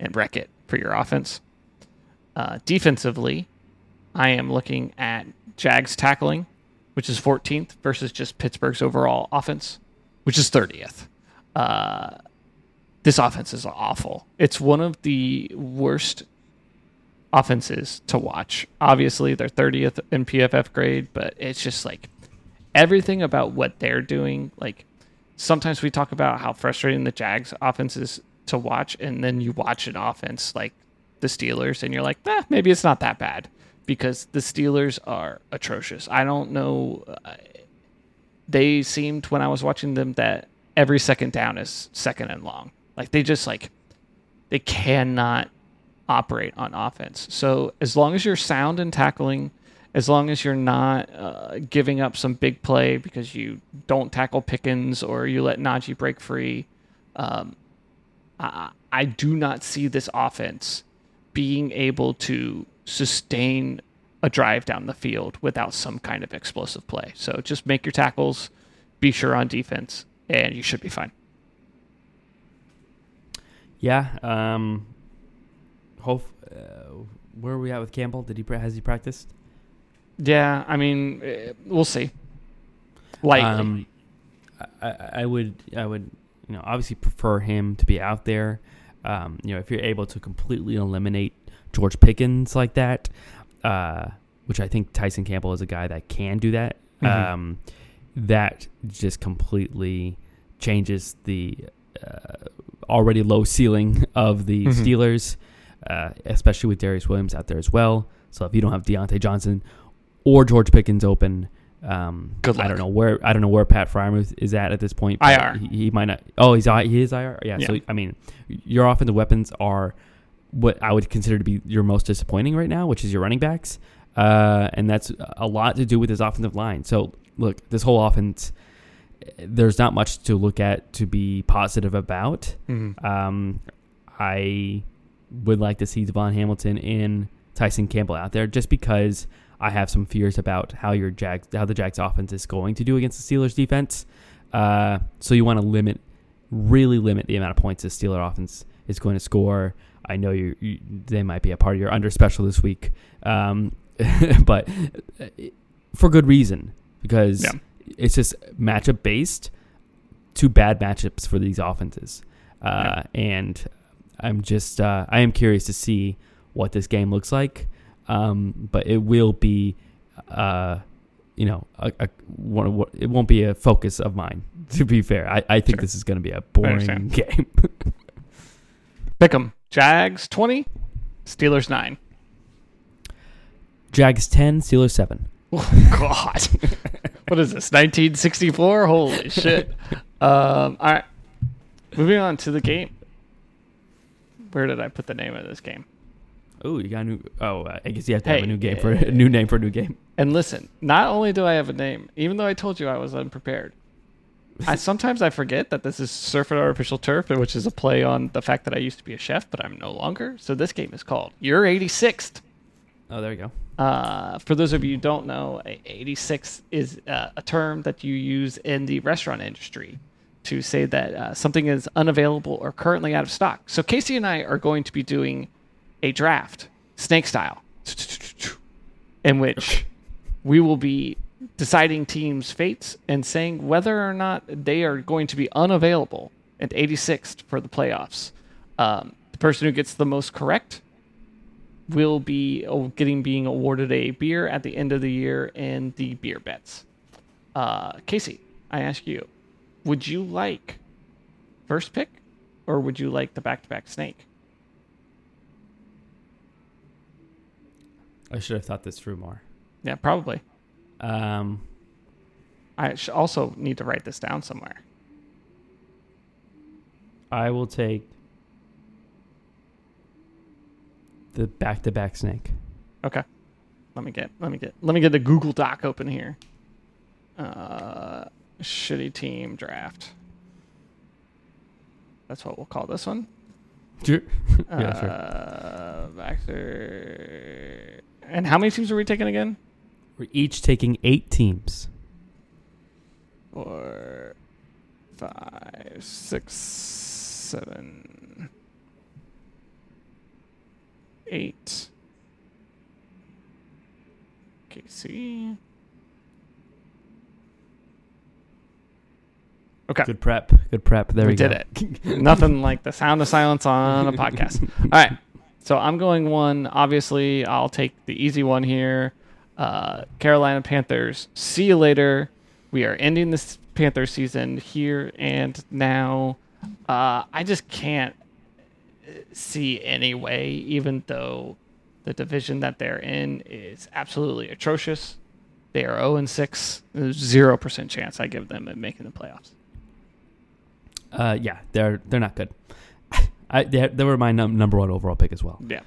and wreck it for your offense. Uh, defensively, I am looking at Jags tackling which is 14th, versus just Pittsburgh's overall offense, which is 30th. Uh, this offense is awful. It's one of the worst offenses to watch. Obviously, they're 30th in PFF grade, but it's just like everything about what they're doing. Like sometimes we talk about how frustrating the Jags offense is to watch, and then you watch an offense like the Steelers, and you're like, eh, maybe it's not that bad because the Steelers are atrocious. I don't know. Uh, they seemed when I was watching them that every second down is second and long. Like they just like they cannot operate on offense. So as long as you're sound in tackling, as long as you're not uh, giving up some big play because you don't tackle Pickens or you let Najee break free, um, I, I do not see this offense being able to sustain a drive down the field without some kind of explosive play. So just make your tackles, be sure on defense, and you should be fine. Yeah. Um, hope. Uh, where are we at with Campbell? Did he has he practiced? Yeah, I mean, eh, we'll see. Likely. Um, I, I would I would you know obviously prefer him to be out there. Um, you know if you're able to completely eliminate George Pickens like that, uh, which I think Tyson Campbell is a guy that can do that. Mhm. Um, that just completely changes the uh, already low ceiling of the Mhm. Steelers, uh, especially with Darious Williams out there as well. So if you don't have Diontae Johnson or George Pickens open, um, Good I don't know where I don't know where Pat Freiermuth is at at this point. IR. He, he might not. Oh, he's he is IR. Yeah, So I mean, your offensive weapons are what I would consider to be your most disappointing right now, which is your running backs, uh, and that's a lot to do with his offensive line. So look, this whole offense. There's not much to look at to be positive about. Mhm. Um, I would like to see DaVon Hamilton and Tyson Campbell out there just because I have some fears about how your Jags, how the Jags offense is going to do against the Steelers defense. Uh, so you want to limit, really limit the amount of points the Steeler offense is going to score. I know you, you they might be a part of your under special this week, um, but uh, for good reason because Yeah. it's just matchup based. Two bad matchups for these offenses, uh, and I'm just uh, I am curious to see what this game looks like. Um, but it will be, uh, you know, a, a, one, of what- it won't be a focus of mine. To be fair, I, I think Sure. this is going to be a boring understand. game. Pick 'em. Jags 20, Steelers 9. Jags ten, Steelers seven. Oh, God. what is this, 1964? Holy shit. Um, all right. Moving on to the game. Where did I put the name of this game? Oh, you got a new. Oh, uh, I guess you have to have a new game for a new name for a new game. And listen, not only do I have a name, even though I told you I was unprepared, I sometimes I forget that this is Surf and Artificial Turf, which is a play on the fact that I used to be a chef, but I'm no longer. So this game is called You're 86th. Oh, there you go. Uh, for those of you who don't know, 86 is uh, a term that you use in the restaurant industry to say that uh, something is unavailable or currently out of stock. So Casey and I are going to be doing a draft, snake style, in which we will be deciding teams' fates and saying whether or not they are going to be unavailable at 86th for the playoffs. Um, the person who gets the most correct will be uh, getting being awarded a beer at the end of the year in the beer bets. Uh, Casey, I ask you, would you like first pick, or would you like the back-to-back snake? I should have thought this through more. Yeah, probably. Um, I sh- also need to write this down somewhere. I will take the back-to-back snake. Okay. Let me get let me get let me get the Google Doc open here. Uh, shitty team draft. That's what we'll call this one. Sure. yeah, sure. uh, Baxter. And how many teams are we taking again? We're each taking eight teams. Four, five, six, seven, eight. five, six, seven, eight. Okay. Good prep. Good prep. There we, we did it. Nothing like the sound of silence on a podcast. All right. So I'm going one. Obviously, I'll take the easy one here. Uh, Carolina Panthers. See you later. We are ending this Panther season here and now. Uh, I just can't see any way, even though the division that they're in is absolutely atrocious. They are 0 and 6. There's zero percent chance I give them of making the playoffs. Uh, yeah, they're they're not good. I they, they were my num- number one overall pick as well. Yeah.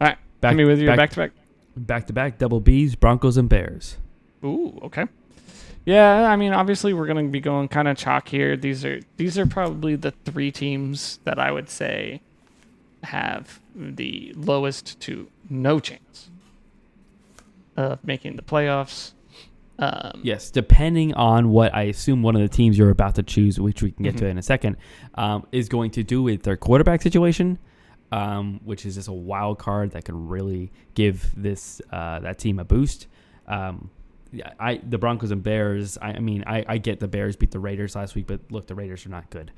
All right. Back me with your back back to back. back to back double B's, Broncos and Bears. Ooh, okay. Yeah, I mean, obviously we're going to be going kind of chalk here. These are these are probably the three teams that I would say have the lowest to no chance of making the playoffs. Um, Yes, depending on what I assume one of the teams you're about to choose, which we can get to Mhm. in a second, um, is going to do with their quarterback situation, um, which is just a wild card that can really give this uh, that team a boost. Um, I the Broncos and Bears. I, I mean, I, I get the Bears beat the Raiders last week, but look, the Raiders are not good.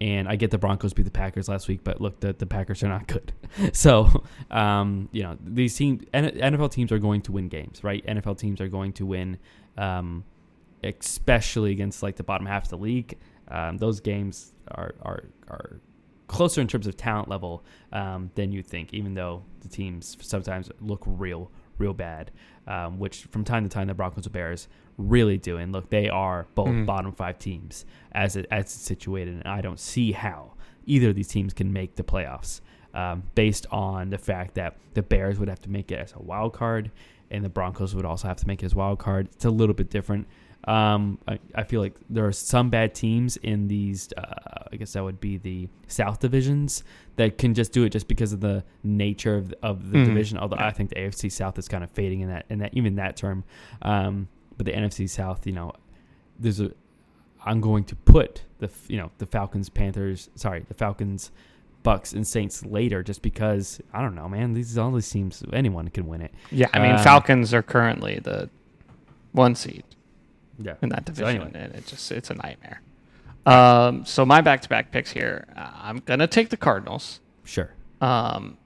And I get the Broncos beat the Packers last week, but look, the, the Packers are not good. so, um, you know, these teams, NFL teams are going to win games, right? NFL teams are going to win, um, especially against like the bottom half of the league. Um, those games are, are, are closer in terms of talent level um, than you think, even though the teams sometimes look real, real bad, um, which from time to time the Broncos and Bears really doing. Look, they are both Mhm. bottom five teams as it, as it's situated, and I don't see how either of these teams can make the playoffs um, based on the fact that the Bears would have to make it as a wild card, and the Broncos would also have to make it as a wild card. It's a little bit different. Um, I, I feel like there are some bad teams in these. Uh, I guess that would be the South divisions that can just do it just because of the nature of, of the Mhm. division. Although I think the AFC South is kind of fading in that in that even that term. Um, but the NFC South, you know, there's a. I'm going to put the you know the Falcons, Panthers. Sorry, the Falcons, Bucs, and Saints later, just because I don't know, man. These all these teams, anyone can win it. yeah, I mean, Um, Falcons are currently the one seed Yeah. in that So division, anyway. and it just it's a nightmare. Um, so my back-to-back picks here, uh, I'm gonna take the Cardinals. Sure. Um,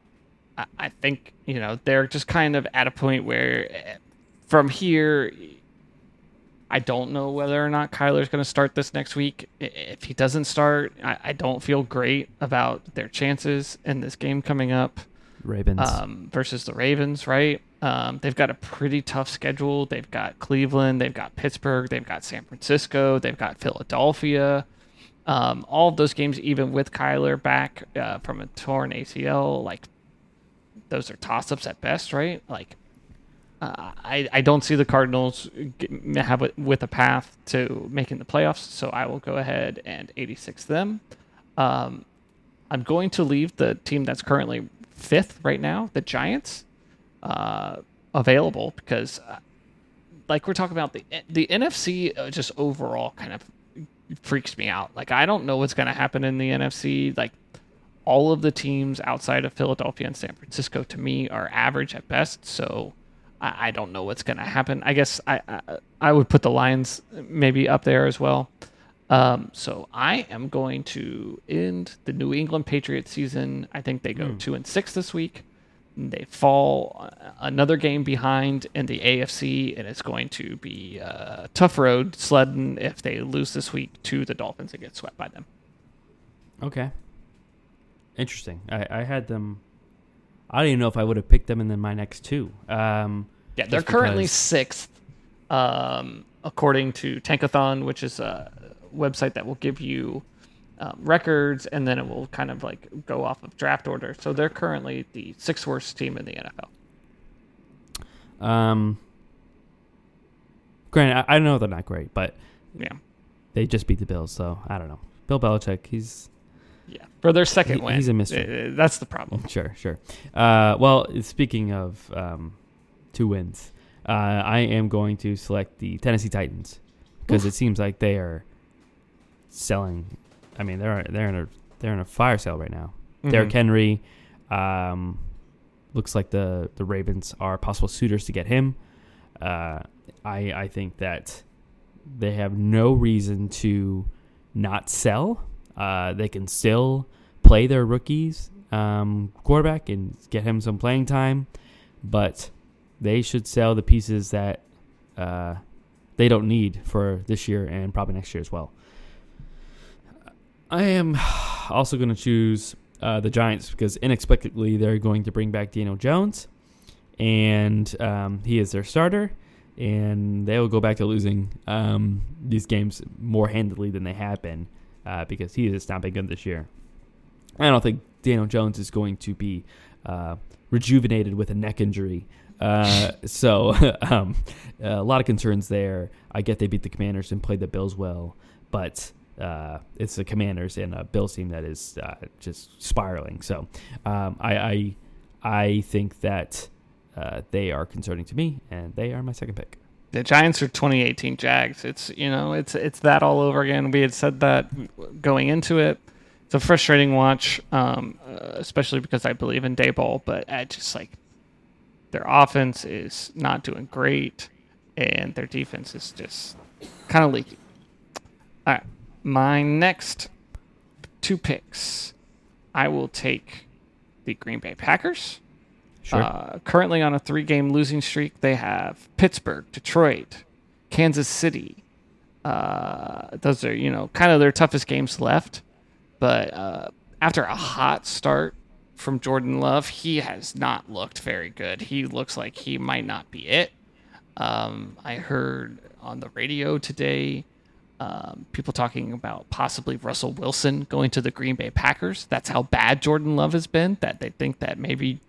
I, I think you know they're just kind of at a point where, eh, from here, I don't know whether or not Kyler's going to start this next week. If he doesn't start, I, I don't feel great about their chances in this game coming up Ravens. um, versus the Ravens. Right? Um, they've got a pretty tough schedule. They've got Cleveland, they've got Pittsburgh, they've got San Francisco, they've got Philadelphia. Um, all of those games, even with Kyler back uh, from a torn ACL, like those are toss-ups at best, right? Like, I I don't see the Cardinals have it with a path to making the playoffs, so I will go ahead and 86 them. Um, I'm going to leave the team that's currently fifth right now, the Giants, uh, available because, uh, like we're talking about the the NFC, uh, just overall kind of freaks me out. Like I don't know what's going to happen in the NFC. Like all of the teams outside of Philadelphia and San Francisco to me are average at best. So I, I don't know what's going to happen. I guess I, I I would put the Lions maybe up there as well. Um, so I am going to end the New England Patriots season. I think they go two and six this week. They fall uh, another game behind in the AFC, and it's going to be a tough road sledding if they lose this week to the Dolphins and get swept by them. Okay. Interesting. I, I had them. I don't even know if I would have picked them in then my next two. Um, Yeah, they're currently because- sixth, um, according to Tankathon, which is a website that will give you um, records, and then it will kind of like go off of draft order. So they're currently the sixth worst team in the NFL. Um, granted, I, I know they're not great, but Yeah, they just beat the Bills, so I don't know. Bill Belichick, he's yeah. For their second He- win, he's a mystery. Uh, that's the problem. sure, sure. Uh, well, speaking of um, two wins, uh, I am going to select the Tennessee Titans because it seems like they are selling. I mean, they're they're in a they're in a fire sale right now. Derrick Mhm. Henry. Um, looks like the the Ravens are possible suitors to get him. Uh, I I think that they have no reason to not sell. Uh, they can still play their rookies um, quarterback and get him some playing time, but they should sell the pieces that uh, they don't need for this year and probably next year as well. I am also going to choose uh, the Giants because inexplicably they're going to bring back Daniel Jones, and um, he is their starter, and they will go back to losing um, these games more handily than they have been uh, because he has not been good this year. I don't think Daniel Jones is going to be uh, rejuvenated with a neck injury. Uh, so um, a lot of concerns there. I get they beat the Commanders and played the Bills well, but uh, it's the Commanders and a Bills team that is uh, just spiraling. So um, I, I, I think that uh, they are concerning to me, and they are my second pick. The Giants are 2018 Jags. It's you know it's it's that all over again. We had said that going into it. It's a frustrating watch, um, uh, especially because I believe in Daboll, but I just like their offense is not doing great, and their defense is just kind of leaky. All right, my next two picks, I will take the Green Bay Packers. Sure. Uh, currently on a three game losing streak, they have Pittsburgh, Detroit, Kansas City. Uh, those are, you know, kind of their toughest games left. But uh, after a hot start from Jordan Love, he has not looked very good. He looks like he might not be it. Um, I heard on the radio today um, people talking about possibly Russell Wilson going to the Green Bay Packers. That's how bad Jordan Love has been, that they think that maybe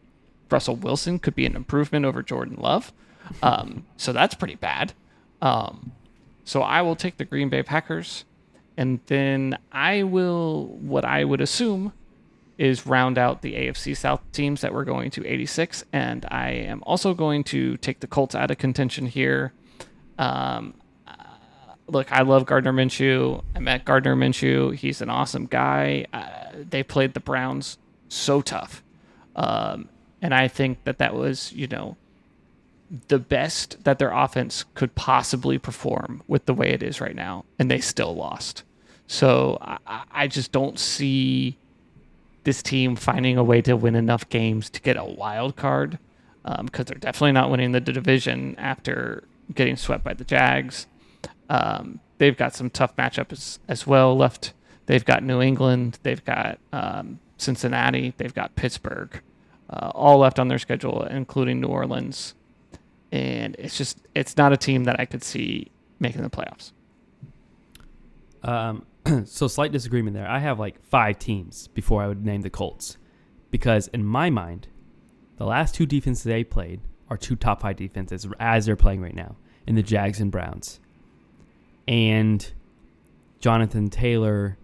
Russell Wilson could be an improvement over Jordan Love. Um, so that's pretty bad. Um, so I will take the Green Bay Packers, and then I will what I would assume is round out the AFC South teams that we're going to 86, and I am also going to take the Colts out of contention here. Um, uh, look, I love Gardner Minshew. I met Gardner Minshew. He's an awesome guy. Uh, they played the Browns so tough. Um, and I think that that was, you know, the best that their offense could possibly perform with the way it is right now, and they still lost. So I, I just don't see this team finding a way to win enough games to get a wild card because um, they're definitely not winning the division after getting swept by the Jags. Um, they've got some tough matchups as well left. They've got New England, they've got um, Cincinnati, they've got Pittsburgh uh, all left on their schedule, including New Orleans. And it's just it's not a team that I could see making the playoffs. Um, so slight disagreement there. I have like five teams before I would name the Colts, because in my mind, the last two defenses they played are two top five defenses as they're playing right now in the Jags and Browns, and Jonathan Taylor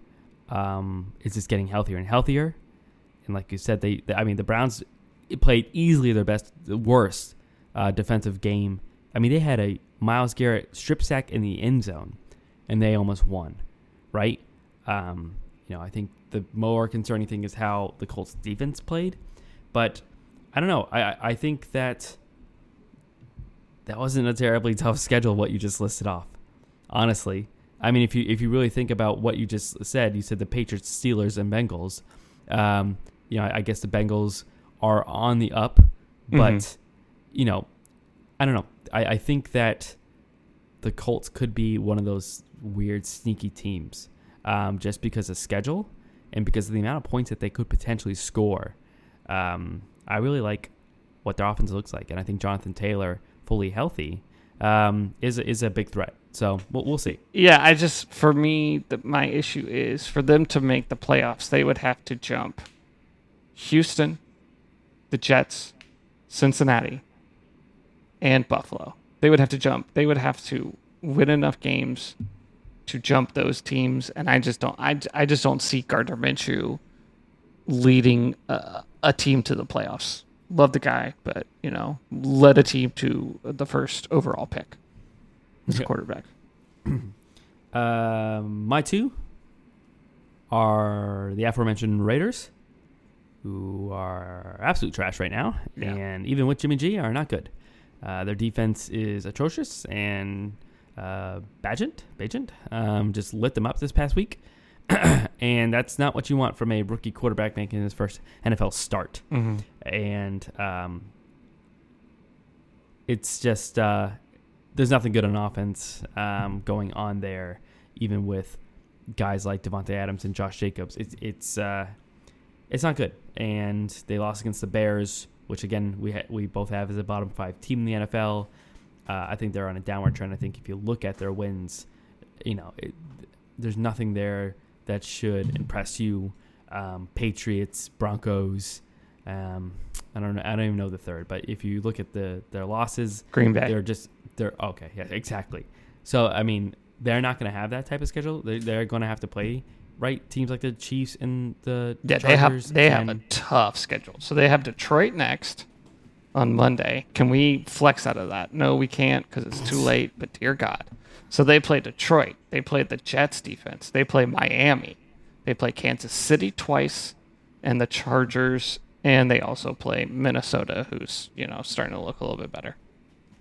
um, is just getting healthier and healthier. And like you said, they, I mean the Browns played easily their best, the worst uh, defensive game. I mean, they had a Myles Garrett strip sack in the end zone, and they almost won, right? Um, you know, I think the more concerning thing is how the Colts defense played, but I don't know. I I think that that wasn't a terribly tough schedule. What you just listed off, honestly. I mean, if you if you really think about what you just said, you said the Patriots, Steelers, and Bengals. Um, you know, I guess the Bengals are on the up, but mm-hmm. you know, I don't know. I, I think that the Colts could be one of those weird, sneaky teams, um, just because of schedule and because of the amount of points that they could potentially score. Um, I really like what their offense looks like, and I think Jonathan Taylor, fully healthy, um, is is a big threat. So we'll, we'll see. Yeah, I just for me, the, my issue is for them to make the playoffs, they would have to jump Houston, the Jets, Cincinnati, and Buffalo. They would have to jump. They would have to win enough games to jump those teams, and I just don't. I, I just don't see Gardner Minshew leading a, a team to the playoffs. Love the guy, but you know, led a team to the first overall pick as a quarterback. um, my two are the aforementioned Raiders who are absolute trash right now, yeah. and even with Jimmy G, are not good. Uh, their defense is atrocious, and uh, Bagent, Bagent, um, just lit them up this past week. and that's not what you want from a rookie quarterback making his first NFL start. Mm-hmm. And um, it's just uh, there's nothing good on offense um, going on there, even with guys like Davante Adams and Josh Jacobs. It's it's uh, it's not good. And they lost against the Bears, which again we ha- we both have as a bottom five team in the NFL. Uh, I think they're on a downward trend. I think if you look at their wins, you know, it, there's nothing there that should impress you. Um, Patriots, Broncos. Um, I don't know. I don't even know the third. But if you look at the their losses, Green Bay. they're just they're okay. Yeah, exactly. So I mean, they're not going to have that type of schedule. They, they're going to have to play right teams like the Chiefs and the Yeah, they have they have a tough schedule. So they have Detroit next on Monday. Can we flex out of that? No, we can't because it's too late. But dear God, so they play Detroit. They play the Jets defense. They play Miami. They play Kansas City twice, and the Chargers. And they also play Minnesota, who's you know starting to look a little bit better.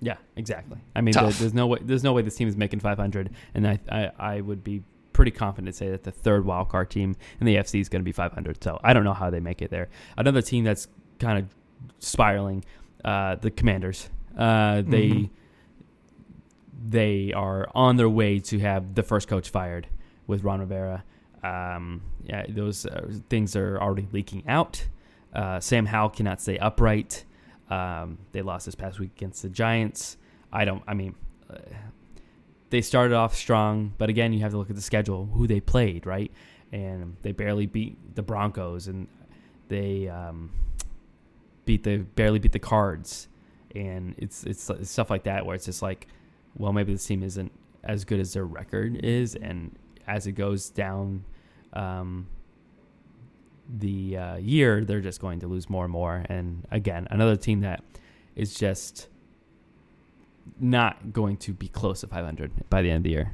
Yeah, exactly. I mean, there, there's no way. There's no way this team is making 500, and I, I, I would be pretty confident to say that the third wild card team in the AFC is going to be 500. So I don't know how they make it there. Another team that's kind of spiraling, uh, the Commanders. Uh, they, Mhm. they are on their way to have the first coach fired with Ron Rivera. Um, yeah, those uh, things are already leaking out. Uh, Sam Howell cannot stay upright. Um, they lost this past week against the Giants. I don't. I mean, uh, they started off strong, but again, you have to look at the schedule, who they played, right? And they barely beat the Broncos, and they um, beat the barely beat the Cards, and it's, it's it's stuff like that where it's just like, well, maybe this team isn't as good as their record is, and as it goes down. Um, the uh, year, they're just going to lose more and more. And again, another team that is just not going to be close to 500 by the end of the year.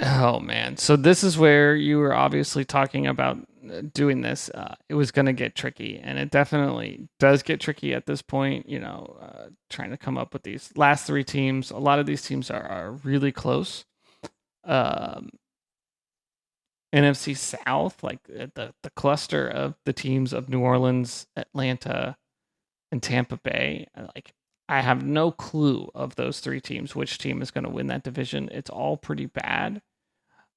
Oh man! So this is where you were obviously talking about uh, doing this. Uh, it was going to get tricky, and it definitely does get tricky at this point. You know, uh, trying to come up with these last three teams. A lot of these teams are, are really close. Um, NFC South, like uh, the the cluster of the teams of New Orleans, Atlanta, and Tampa Bay, uh, like I have no clue of those three teams which team is going to win that division. It's all pretty bad.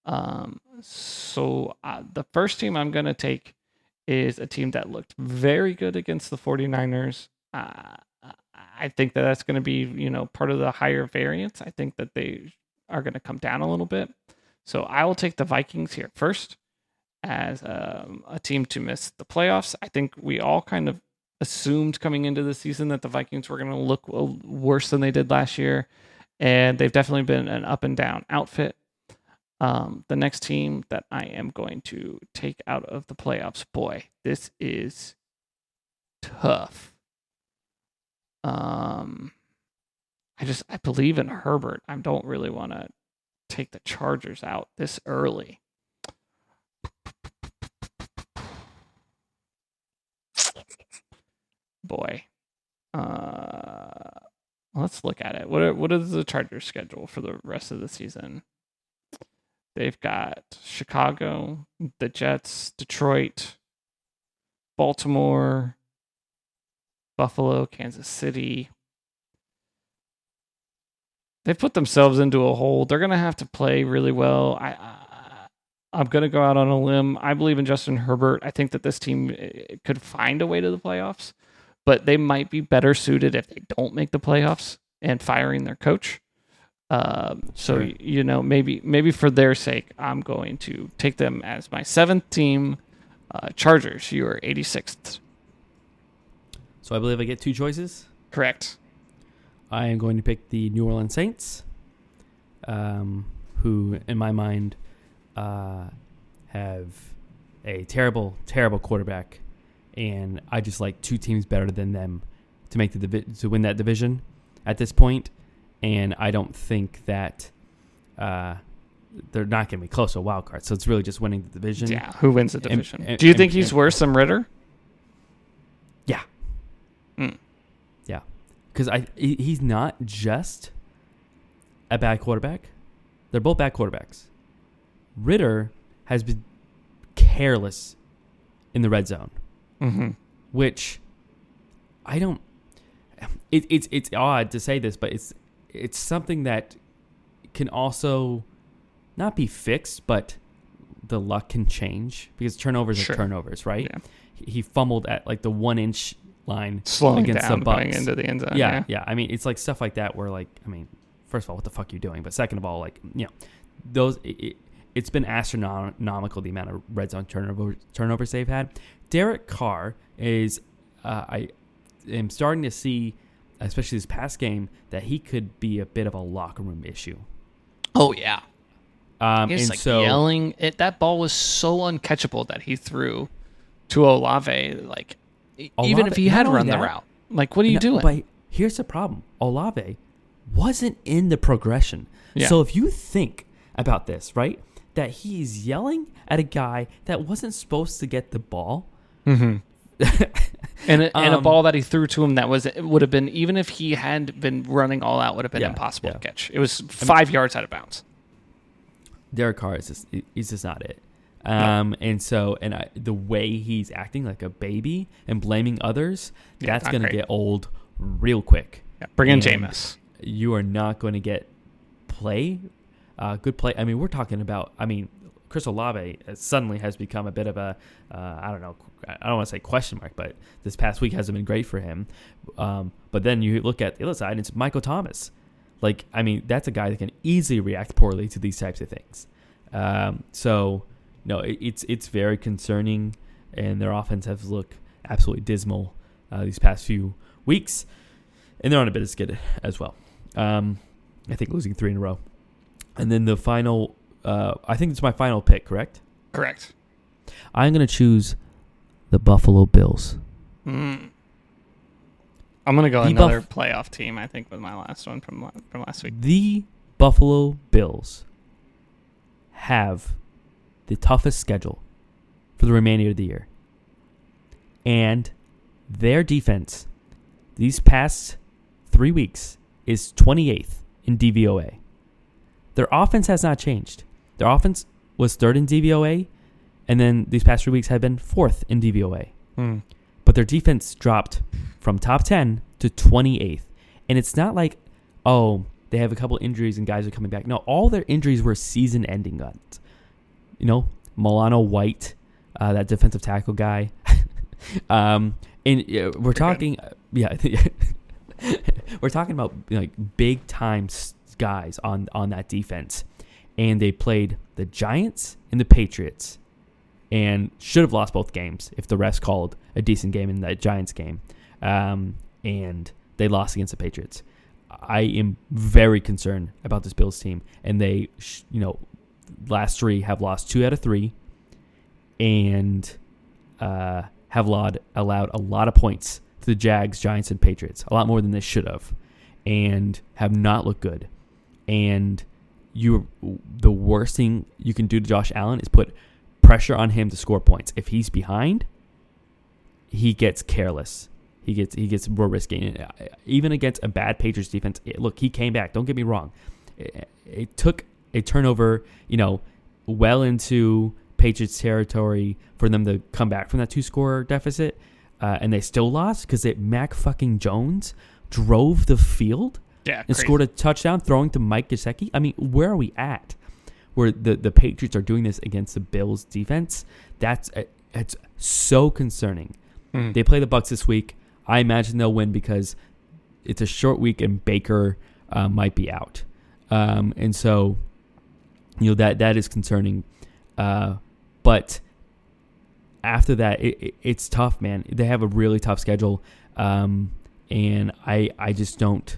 Um, so uh, the first team I'm going to take is a team that looked very good against the 49ers. Uh, I think that that's going to be, you know, part of the higher variance. I think that they are going to come down a little bit. So I will take the Vikings here first as um, a team to miss the playoffs. I think we all kind of assumed coming into the season that the Vikings were going to look uh, worse than they did last year, and they've definitely been an up and down outfit. Um, the next team that I am going to take out of the playoffs, boy, this is tough. Um, I just I believe in Herbert. I don't really want to take the Chargers out this early. Boy. Uh let's look at it. What are, what is the Chargers schedule for the rest of the season? They've got Chicago, the Jets, Detroit, Baltimore, Buffalo, Kansas City. They've put themselves into a hole. They're going to have to play really well. I, I I'm going to go out on a limb. I believe in Justin Herbert. I think that this team eh, could find a way to the playoffs, but they might be better suited if they don't make the playoffs and firing their coach. Um, so Sure. you know, maybe maybe for their sake, I'm going to take them as my seventh team. Uh, Chargers, you are 86th. So I believe I get two choices. Correct. I am going to pick the New Orleans Saints, um, who, in my mind, uh, have a terrible, terrible quarterback, and I just like two teams better than them to make the divi- to win that division at this point, and I don't think that uh, they're not going to be close to a wild card. So it's really just winning the division. Yeah. Who wins the division? and- Do you and- think he's and- worse than Ridder? Yeah. Mm. Yeah. Because I he's not just a bad quarterback. They're both bad quarterbacks. Ridder has been careless in the red zone, Mm-hmm. which I don't. It, it's it's odd to say this, but it's it's something that can also not be fixed, but the luck can change because turnovers Sure. are turnovers, right? Yeah. He fumbled at like the one inch line Slowing against down the Bucs. into the end zone. yeah, Yeah. yeah. I mean, it's like stuff like that where, like, I mean, first of all, what the fuck you doing? But second of all, like, you know, those it, it, it's been astronomical the amount of red zone turnover turnovers they've had. Derek Carr is, uh, I am starting to see, especially this past game, that he could be a bit of a locker room issue. Oh yeah. Um, He was like so yelling. It that ball was so uncatchable that he threw to Olave. Like e- even if he had run the route, like what are you No, doing? But here's the problem: Olave wasn't in the progression. Yeah. So if you think about this, right, that he's yelling at a guy that wasn't supposed to get the ball. Mm-hmm. and a, and a Um, ball that he threw to him that was it would have been even if he had been running all out would have been Yeah, impossible to catch. It was five yards out of bounds. Derek Carr is just he's just not it. Um, and so and I, the way he's acting like a baby and blaming others, Yeah, that's gonna great. get old real quick. Yeah, bring in Jameis. You are not going to get play, uh, good play. I mean, we're talking about. I mean, Chris Olave uh, suddenly has become a bit of a, uh, I don't know, I don't want to say question mark, but this past week hasn't been great for him. Um, but then you look at the other side, and it's Michael Thomas. Like, I mean, that's a guy that can easily react poorly to these types of things. Um, so, no, it, it's it's very concerning, and their offense has looked absolutely dismal uh, these past few weeks, and they're on a bit of skid as well. Um, I think losing three in a row, and then the final. Uh, I think it's my final pick. Correct. Correct. I'm gonna choose the Buffalo Bills. Mm. I'm gonna go The another Buff- playoff team. I think was my last one from from last week. The Buffalo Bills have the toughest schedule for the remainder of the year. And their defense, these past three weeks, is 28th in DVOA. Their offense has not changed. Their offense was third in DVOA, and then these past three weeks have been fourth in DVOA. Mm. but their defense dropped from top 10 to 28th. And it's not like, oh, they have a couple injuries and guys are coming back. No, all their injuries were season ending guns. You know, Milano White, uh, that defensive tackle guy. um, and uh, we're talking, yeah, we're talking about like big time guys on, on that defense. And they played the Giants and the Patriots and should have lost both games if the refs called a decent game in that Giants game. Um, and they lost against the Patriots. I am very concerned about this Bills team, and they, you know, last three have lost two out of three, and uh, have allowed allowed a lot of points to the Jags, Giants, and Patriots, a lot more than they should have, and have not looked good. And you, the worst thing you can do to Josh Allen is put pressure on him to score points. If he's behind, he gets careless. He gets he gets more risky. Uh, Even against a bad Patriots defense, it- look, he came back. Don't get me wrong. It, it took a turnover, you know, well into Patriots territory for them to come back from that two score deficit, uh, and they still lost because it Mac fucking Jones drove the field Yeah, and crazy. scored a touchdown throwing to Mike Gesicki. I mean, where are we at? Where the, the Patriots are doing this against the Bills defense? That's uh, it's so concerning. Mm. They play the Bucs this week. I imagine they'll win because it's a short week and Baker uh, might be out, um, and so you know that that is concerning. Uh, but after that, it, it, it's tough, man. They have a really tough schedule, um, and I I just don't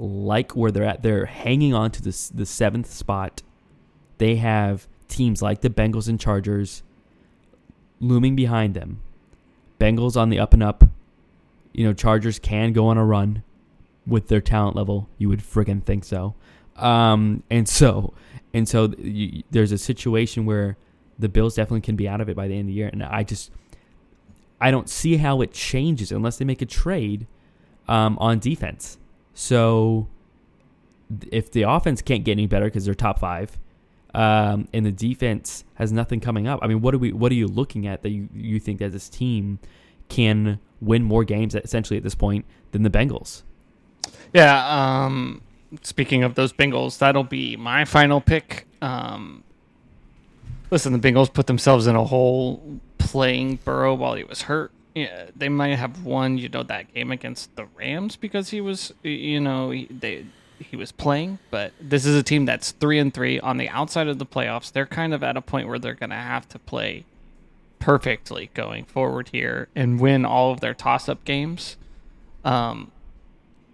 like where they're at. They're hanging on to the the seventh spot. They have teams like the Bengals and Chargers looming behind them. Bengals on the up and up. You know, Chargers can go on a run with their talent level. You would friggin' think so. Um, and so, and so, you, there's a situation where the Bills definitely can be out of it by the end of the year. And I just, I don't see how it changes unless they make a trade um, on defense. So, if the offense can't get any better because they're top five, um, and the defense has nothing coming up, I mean, what are we? What are you looking at that you you think that this team can win more games essentially at this point than the Bengals? Yeah. Um, speaking of those Bengals, that'll be my final pick. Um, listen, the Bengals put themselves in a hole playing Burrow while he was hurt. Yeah, they might have won, you know, that game against the Rams because he was, you know, he, they he was playing. But this is a team that's three and three on the outside of the playoffs. They're kind of at a point where they're going to have to play perfectly going forward here and win all of their toss-up games. Um,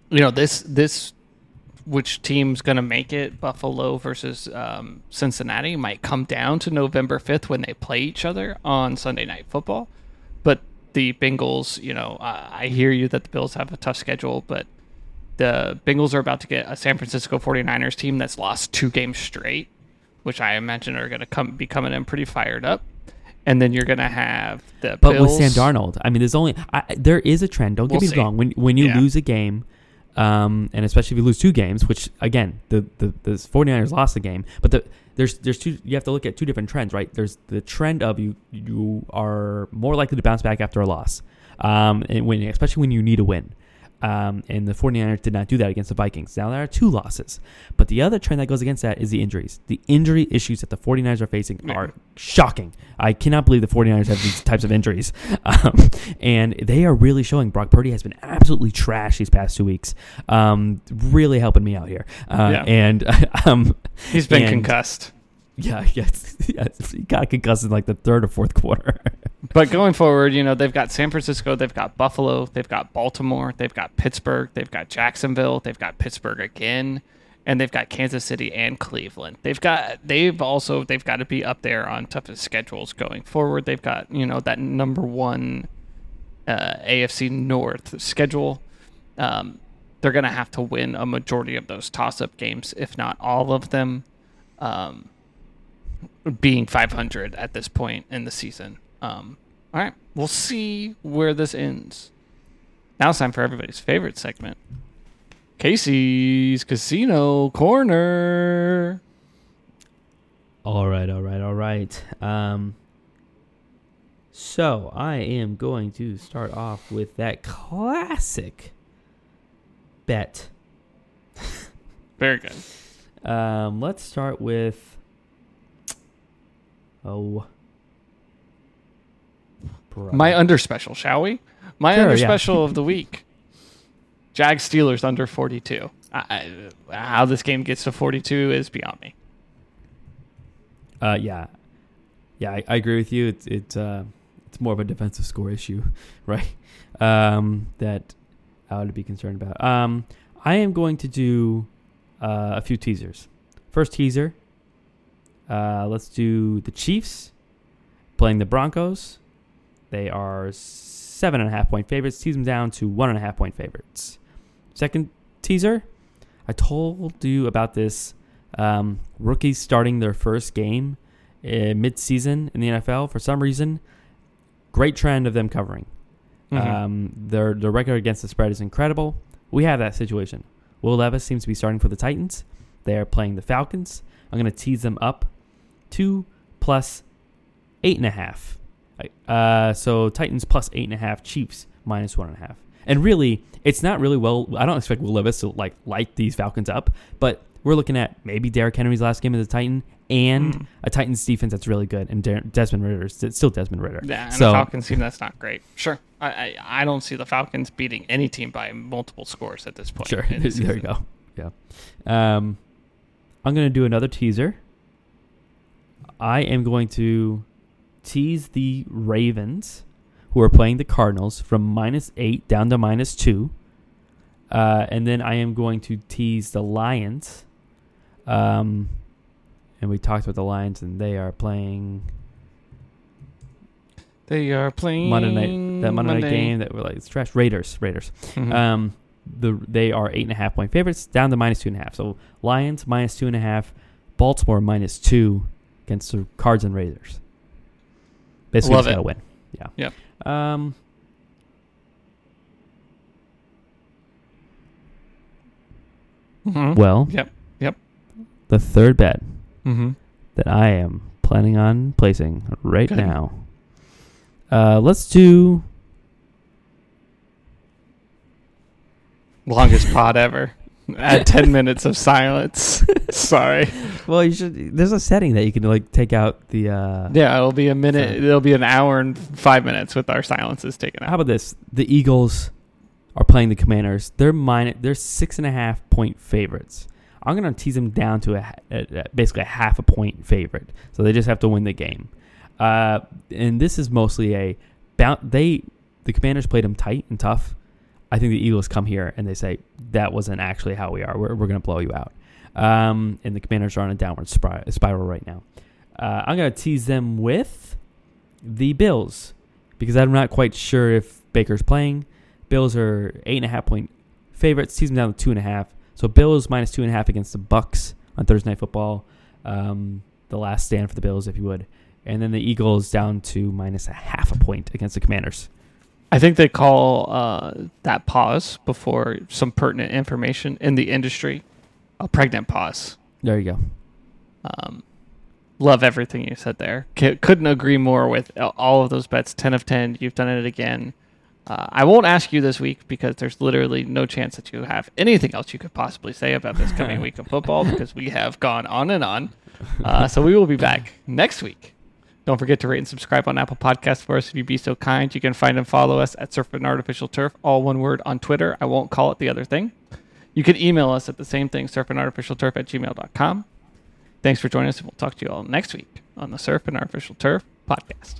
you know this this which team's going to make it buffalo versus um, cincinnati might come down to november 5th when they play each other on sunday night football the bengals you know uh, i hear you that the bills have a tough schedule but the bengals are about to get a san francisco 49ers team that's lost two games straight which i imagine are going to come be coming in pretty fired up and then you're going to have the But Bills. with Sam Darnold, I mean, there's only I, there is a trend. Don't get We'll me see. wrong. When when you Yeah. lose a game, um, and especially if you lose two games, which again, the the the 49ers lost the game, but the there's there's two you have to look at two different trends, right? There's the trend of you you are more likely to bounce back after a loss, um, and when especially when you need a win. Um, and the 49ers did not do that against the Vikings. Now there are two losses. But the other trend that goes against that is the injuries. The injury issues that the 49ers are facing Yeah. are shocking. I cannot believe the 49ers have these types of injuries. Um, and they are really showing. Brock Purdy has been absolutely trash these past two weeks. Um, really helping me out here. Uh, Yeah. And um, he's been and- concussed yeah, yes, yes, he got concussed in like the third or fourth quarter. But going forward, you know, they've got San Francisco, they've got Buffalo, they've got Baltimore, they've got Pittsburgh, they've got Jacksonville, they've got Pittsburgh again, and they've got Kansas City and Cleveland. They've got they've also they've got to be up there on toughest schedules going forward. They've got, you know, that number 1 uh, AFC North schedule. Um, they're going to have to win a majority of those toss-up games, if not all of them. Um, being 500 at this point in the season. Um, all right, we'll see where this ends. Now it's time for everybody's favorite segment Casey's Casino Corner. All right, all right, all right. Um, so I am going to start off with that classic bet. Very good. Um, let's start with oh, bro. My under special, shall we? My Sure, under yeah. special of the week Jag Steelers under 42. I, I, how this game gets to 42 is beyond me. Uh, yeah, yeah, I, I agree with you. It's it's uh, it's more of a defensive score issue, right? Um, that I would be concerned about. Um, I am going to do uh, a few teasers. First teaser. Uh, let's do the Chiefs playing the Broncos. They are seven and a half point favorites. Tease them down to one and a half point favorites. Second teaser. I told you about this um, rookies starting their first game uh, mid-season in the NFL for some reason. Great trend of them covering. Mhm. Um, their their record against the spread is incredible. We have that situation. Will Levis seems to be starting for the Titans. They are playing the Falcons. I'm going to tease them up two plus eight and a half. Uh, so Titans plus eight and a half. Chiefs minus one and a half. And really, it's not really well. I don't expect Will Levis to like light these Falcons up, but we're looking at maybe Derrick Henry's last game as a Titan and Mm. a Titans defense that's really good, and Der- Desmond Ridder still Desmond Ridder. Yeah, and so the Falcons team that's not great. Sure, I, I I don't see the Falcons beating any team by multiple scores at this point. Sure. the there you go. Yeah. Um, I'm going to do another teaser. I am going to tease the Ravens, who are playing the Cardinals, from minus eight down to minus two. Uh, and then I am going to tease the Lions. Um, and we talked about the Lions, and they are playing They are playing Monday night. That Monday, night game that were like it's trash. Raiders. Raiders. Mhm. Um, the they are eight and a half point favorites, down to minus two and a half. So Lions minus two and a half, Baltimore minus two against the Cards and Raiders. Basically, Love just gotta win. Yeah. Yep. Um. Mhm. Well, Yep. Yep. the third bet Mm-hmm. that I am planning on placing right Good. now. Uh, let's do. Longest pod ever. At ten minutes of silence. Sorry. Well, you should. There's a setting that you can like take out the. Uh, Yeah, it'll be a minute. It'll be an hour and five minutes with our silences taken out. How about this? The Eagles are playing the Commanders. They're minus. They're six and a half point favorites. I'm gonna tease them down to a, a, a- basically a half a point favorite. So they just have to win the game. Uh, and this is mostly a. They the Commanders played them tight and tough. I think the Eagles come here and they say that wasn't actually how we are. We're, we're gonna blow you out. Um, and the Commanders are on a downward spiral right now. Uh, I'm gonna tease them with the Bills because I'm not quite sure if Baker's playing. Bills are eight and a half point favorites. Tease them down to two and a half. So Bills minus two and a half against the Bucs on Thursday Night Football. Um, the last stand for the Bills, if you would, and then the Eagles down to minus a half a point against the Commanders. I think they call uh, that pause before some pertinent information in the industry a pregnant pause. There you go. Um, love everything you said there. C- couldn't agree more with all of those bets. 10 of 10. You've done it again. Uh, I won't ask you this week because there's literally no chance that you have anything else you could possibly say about this coming week of football because we have gone on and on. Uh, so we will be back next week. Don't forget to rate and subscribe on Apple Podcasts for us if you'd be so kind. You can find and follow us at Surf and Artificial Turf, all one word on Twitter. I won't call it the other thing. You can email us at the same thing, surfandartificialturf at gmail.com. Thanks for joining us, and we'll talk to you all next week on the Surf and Artificial Turf podcast.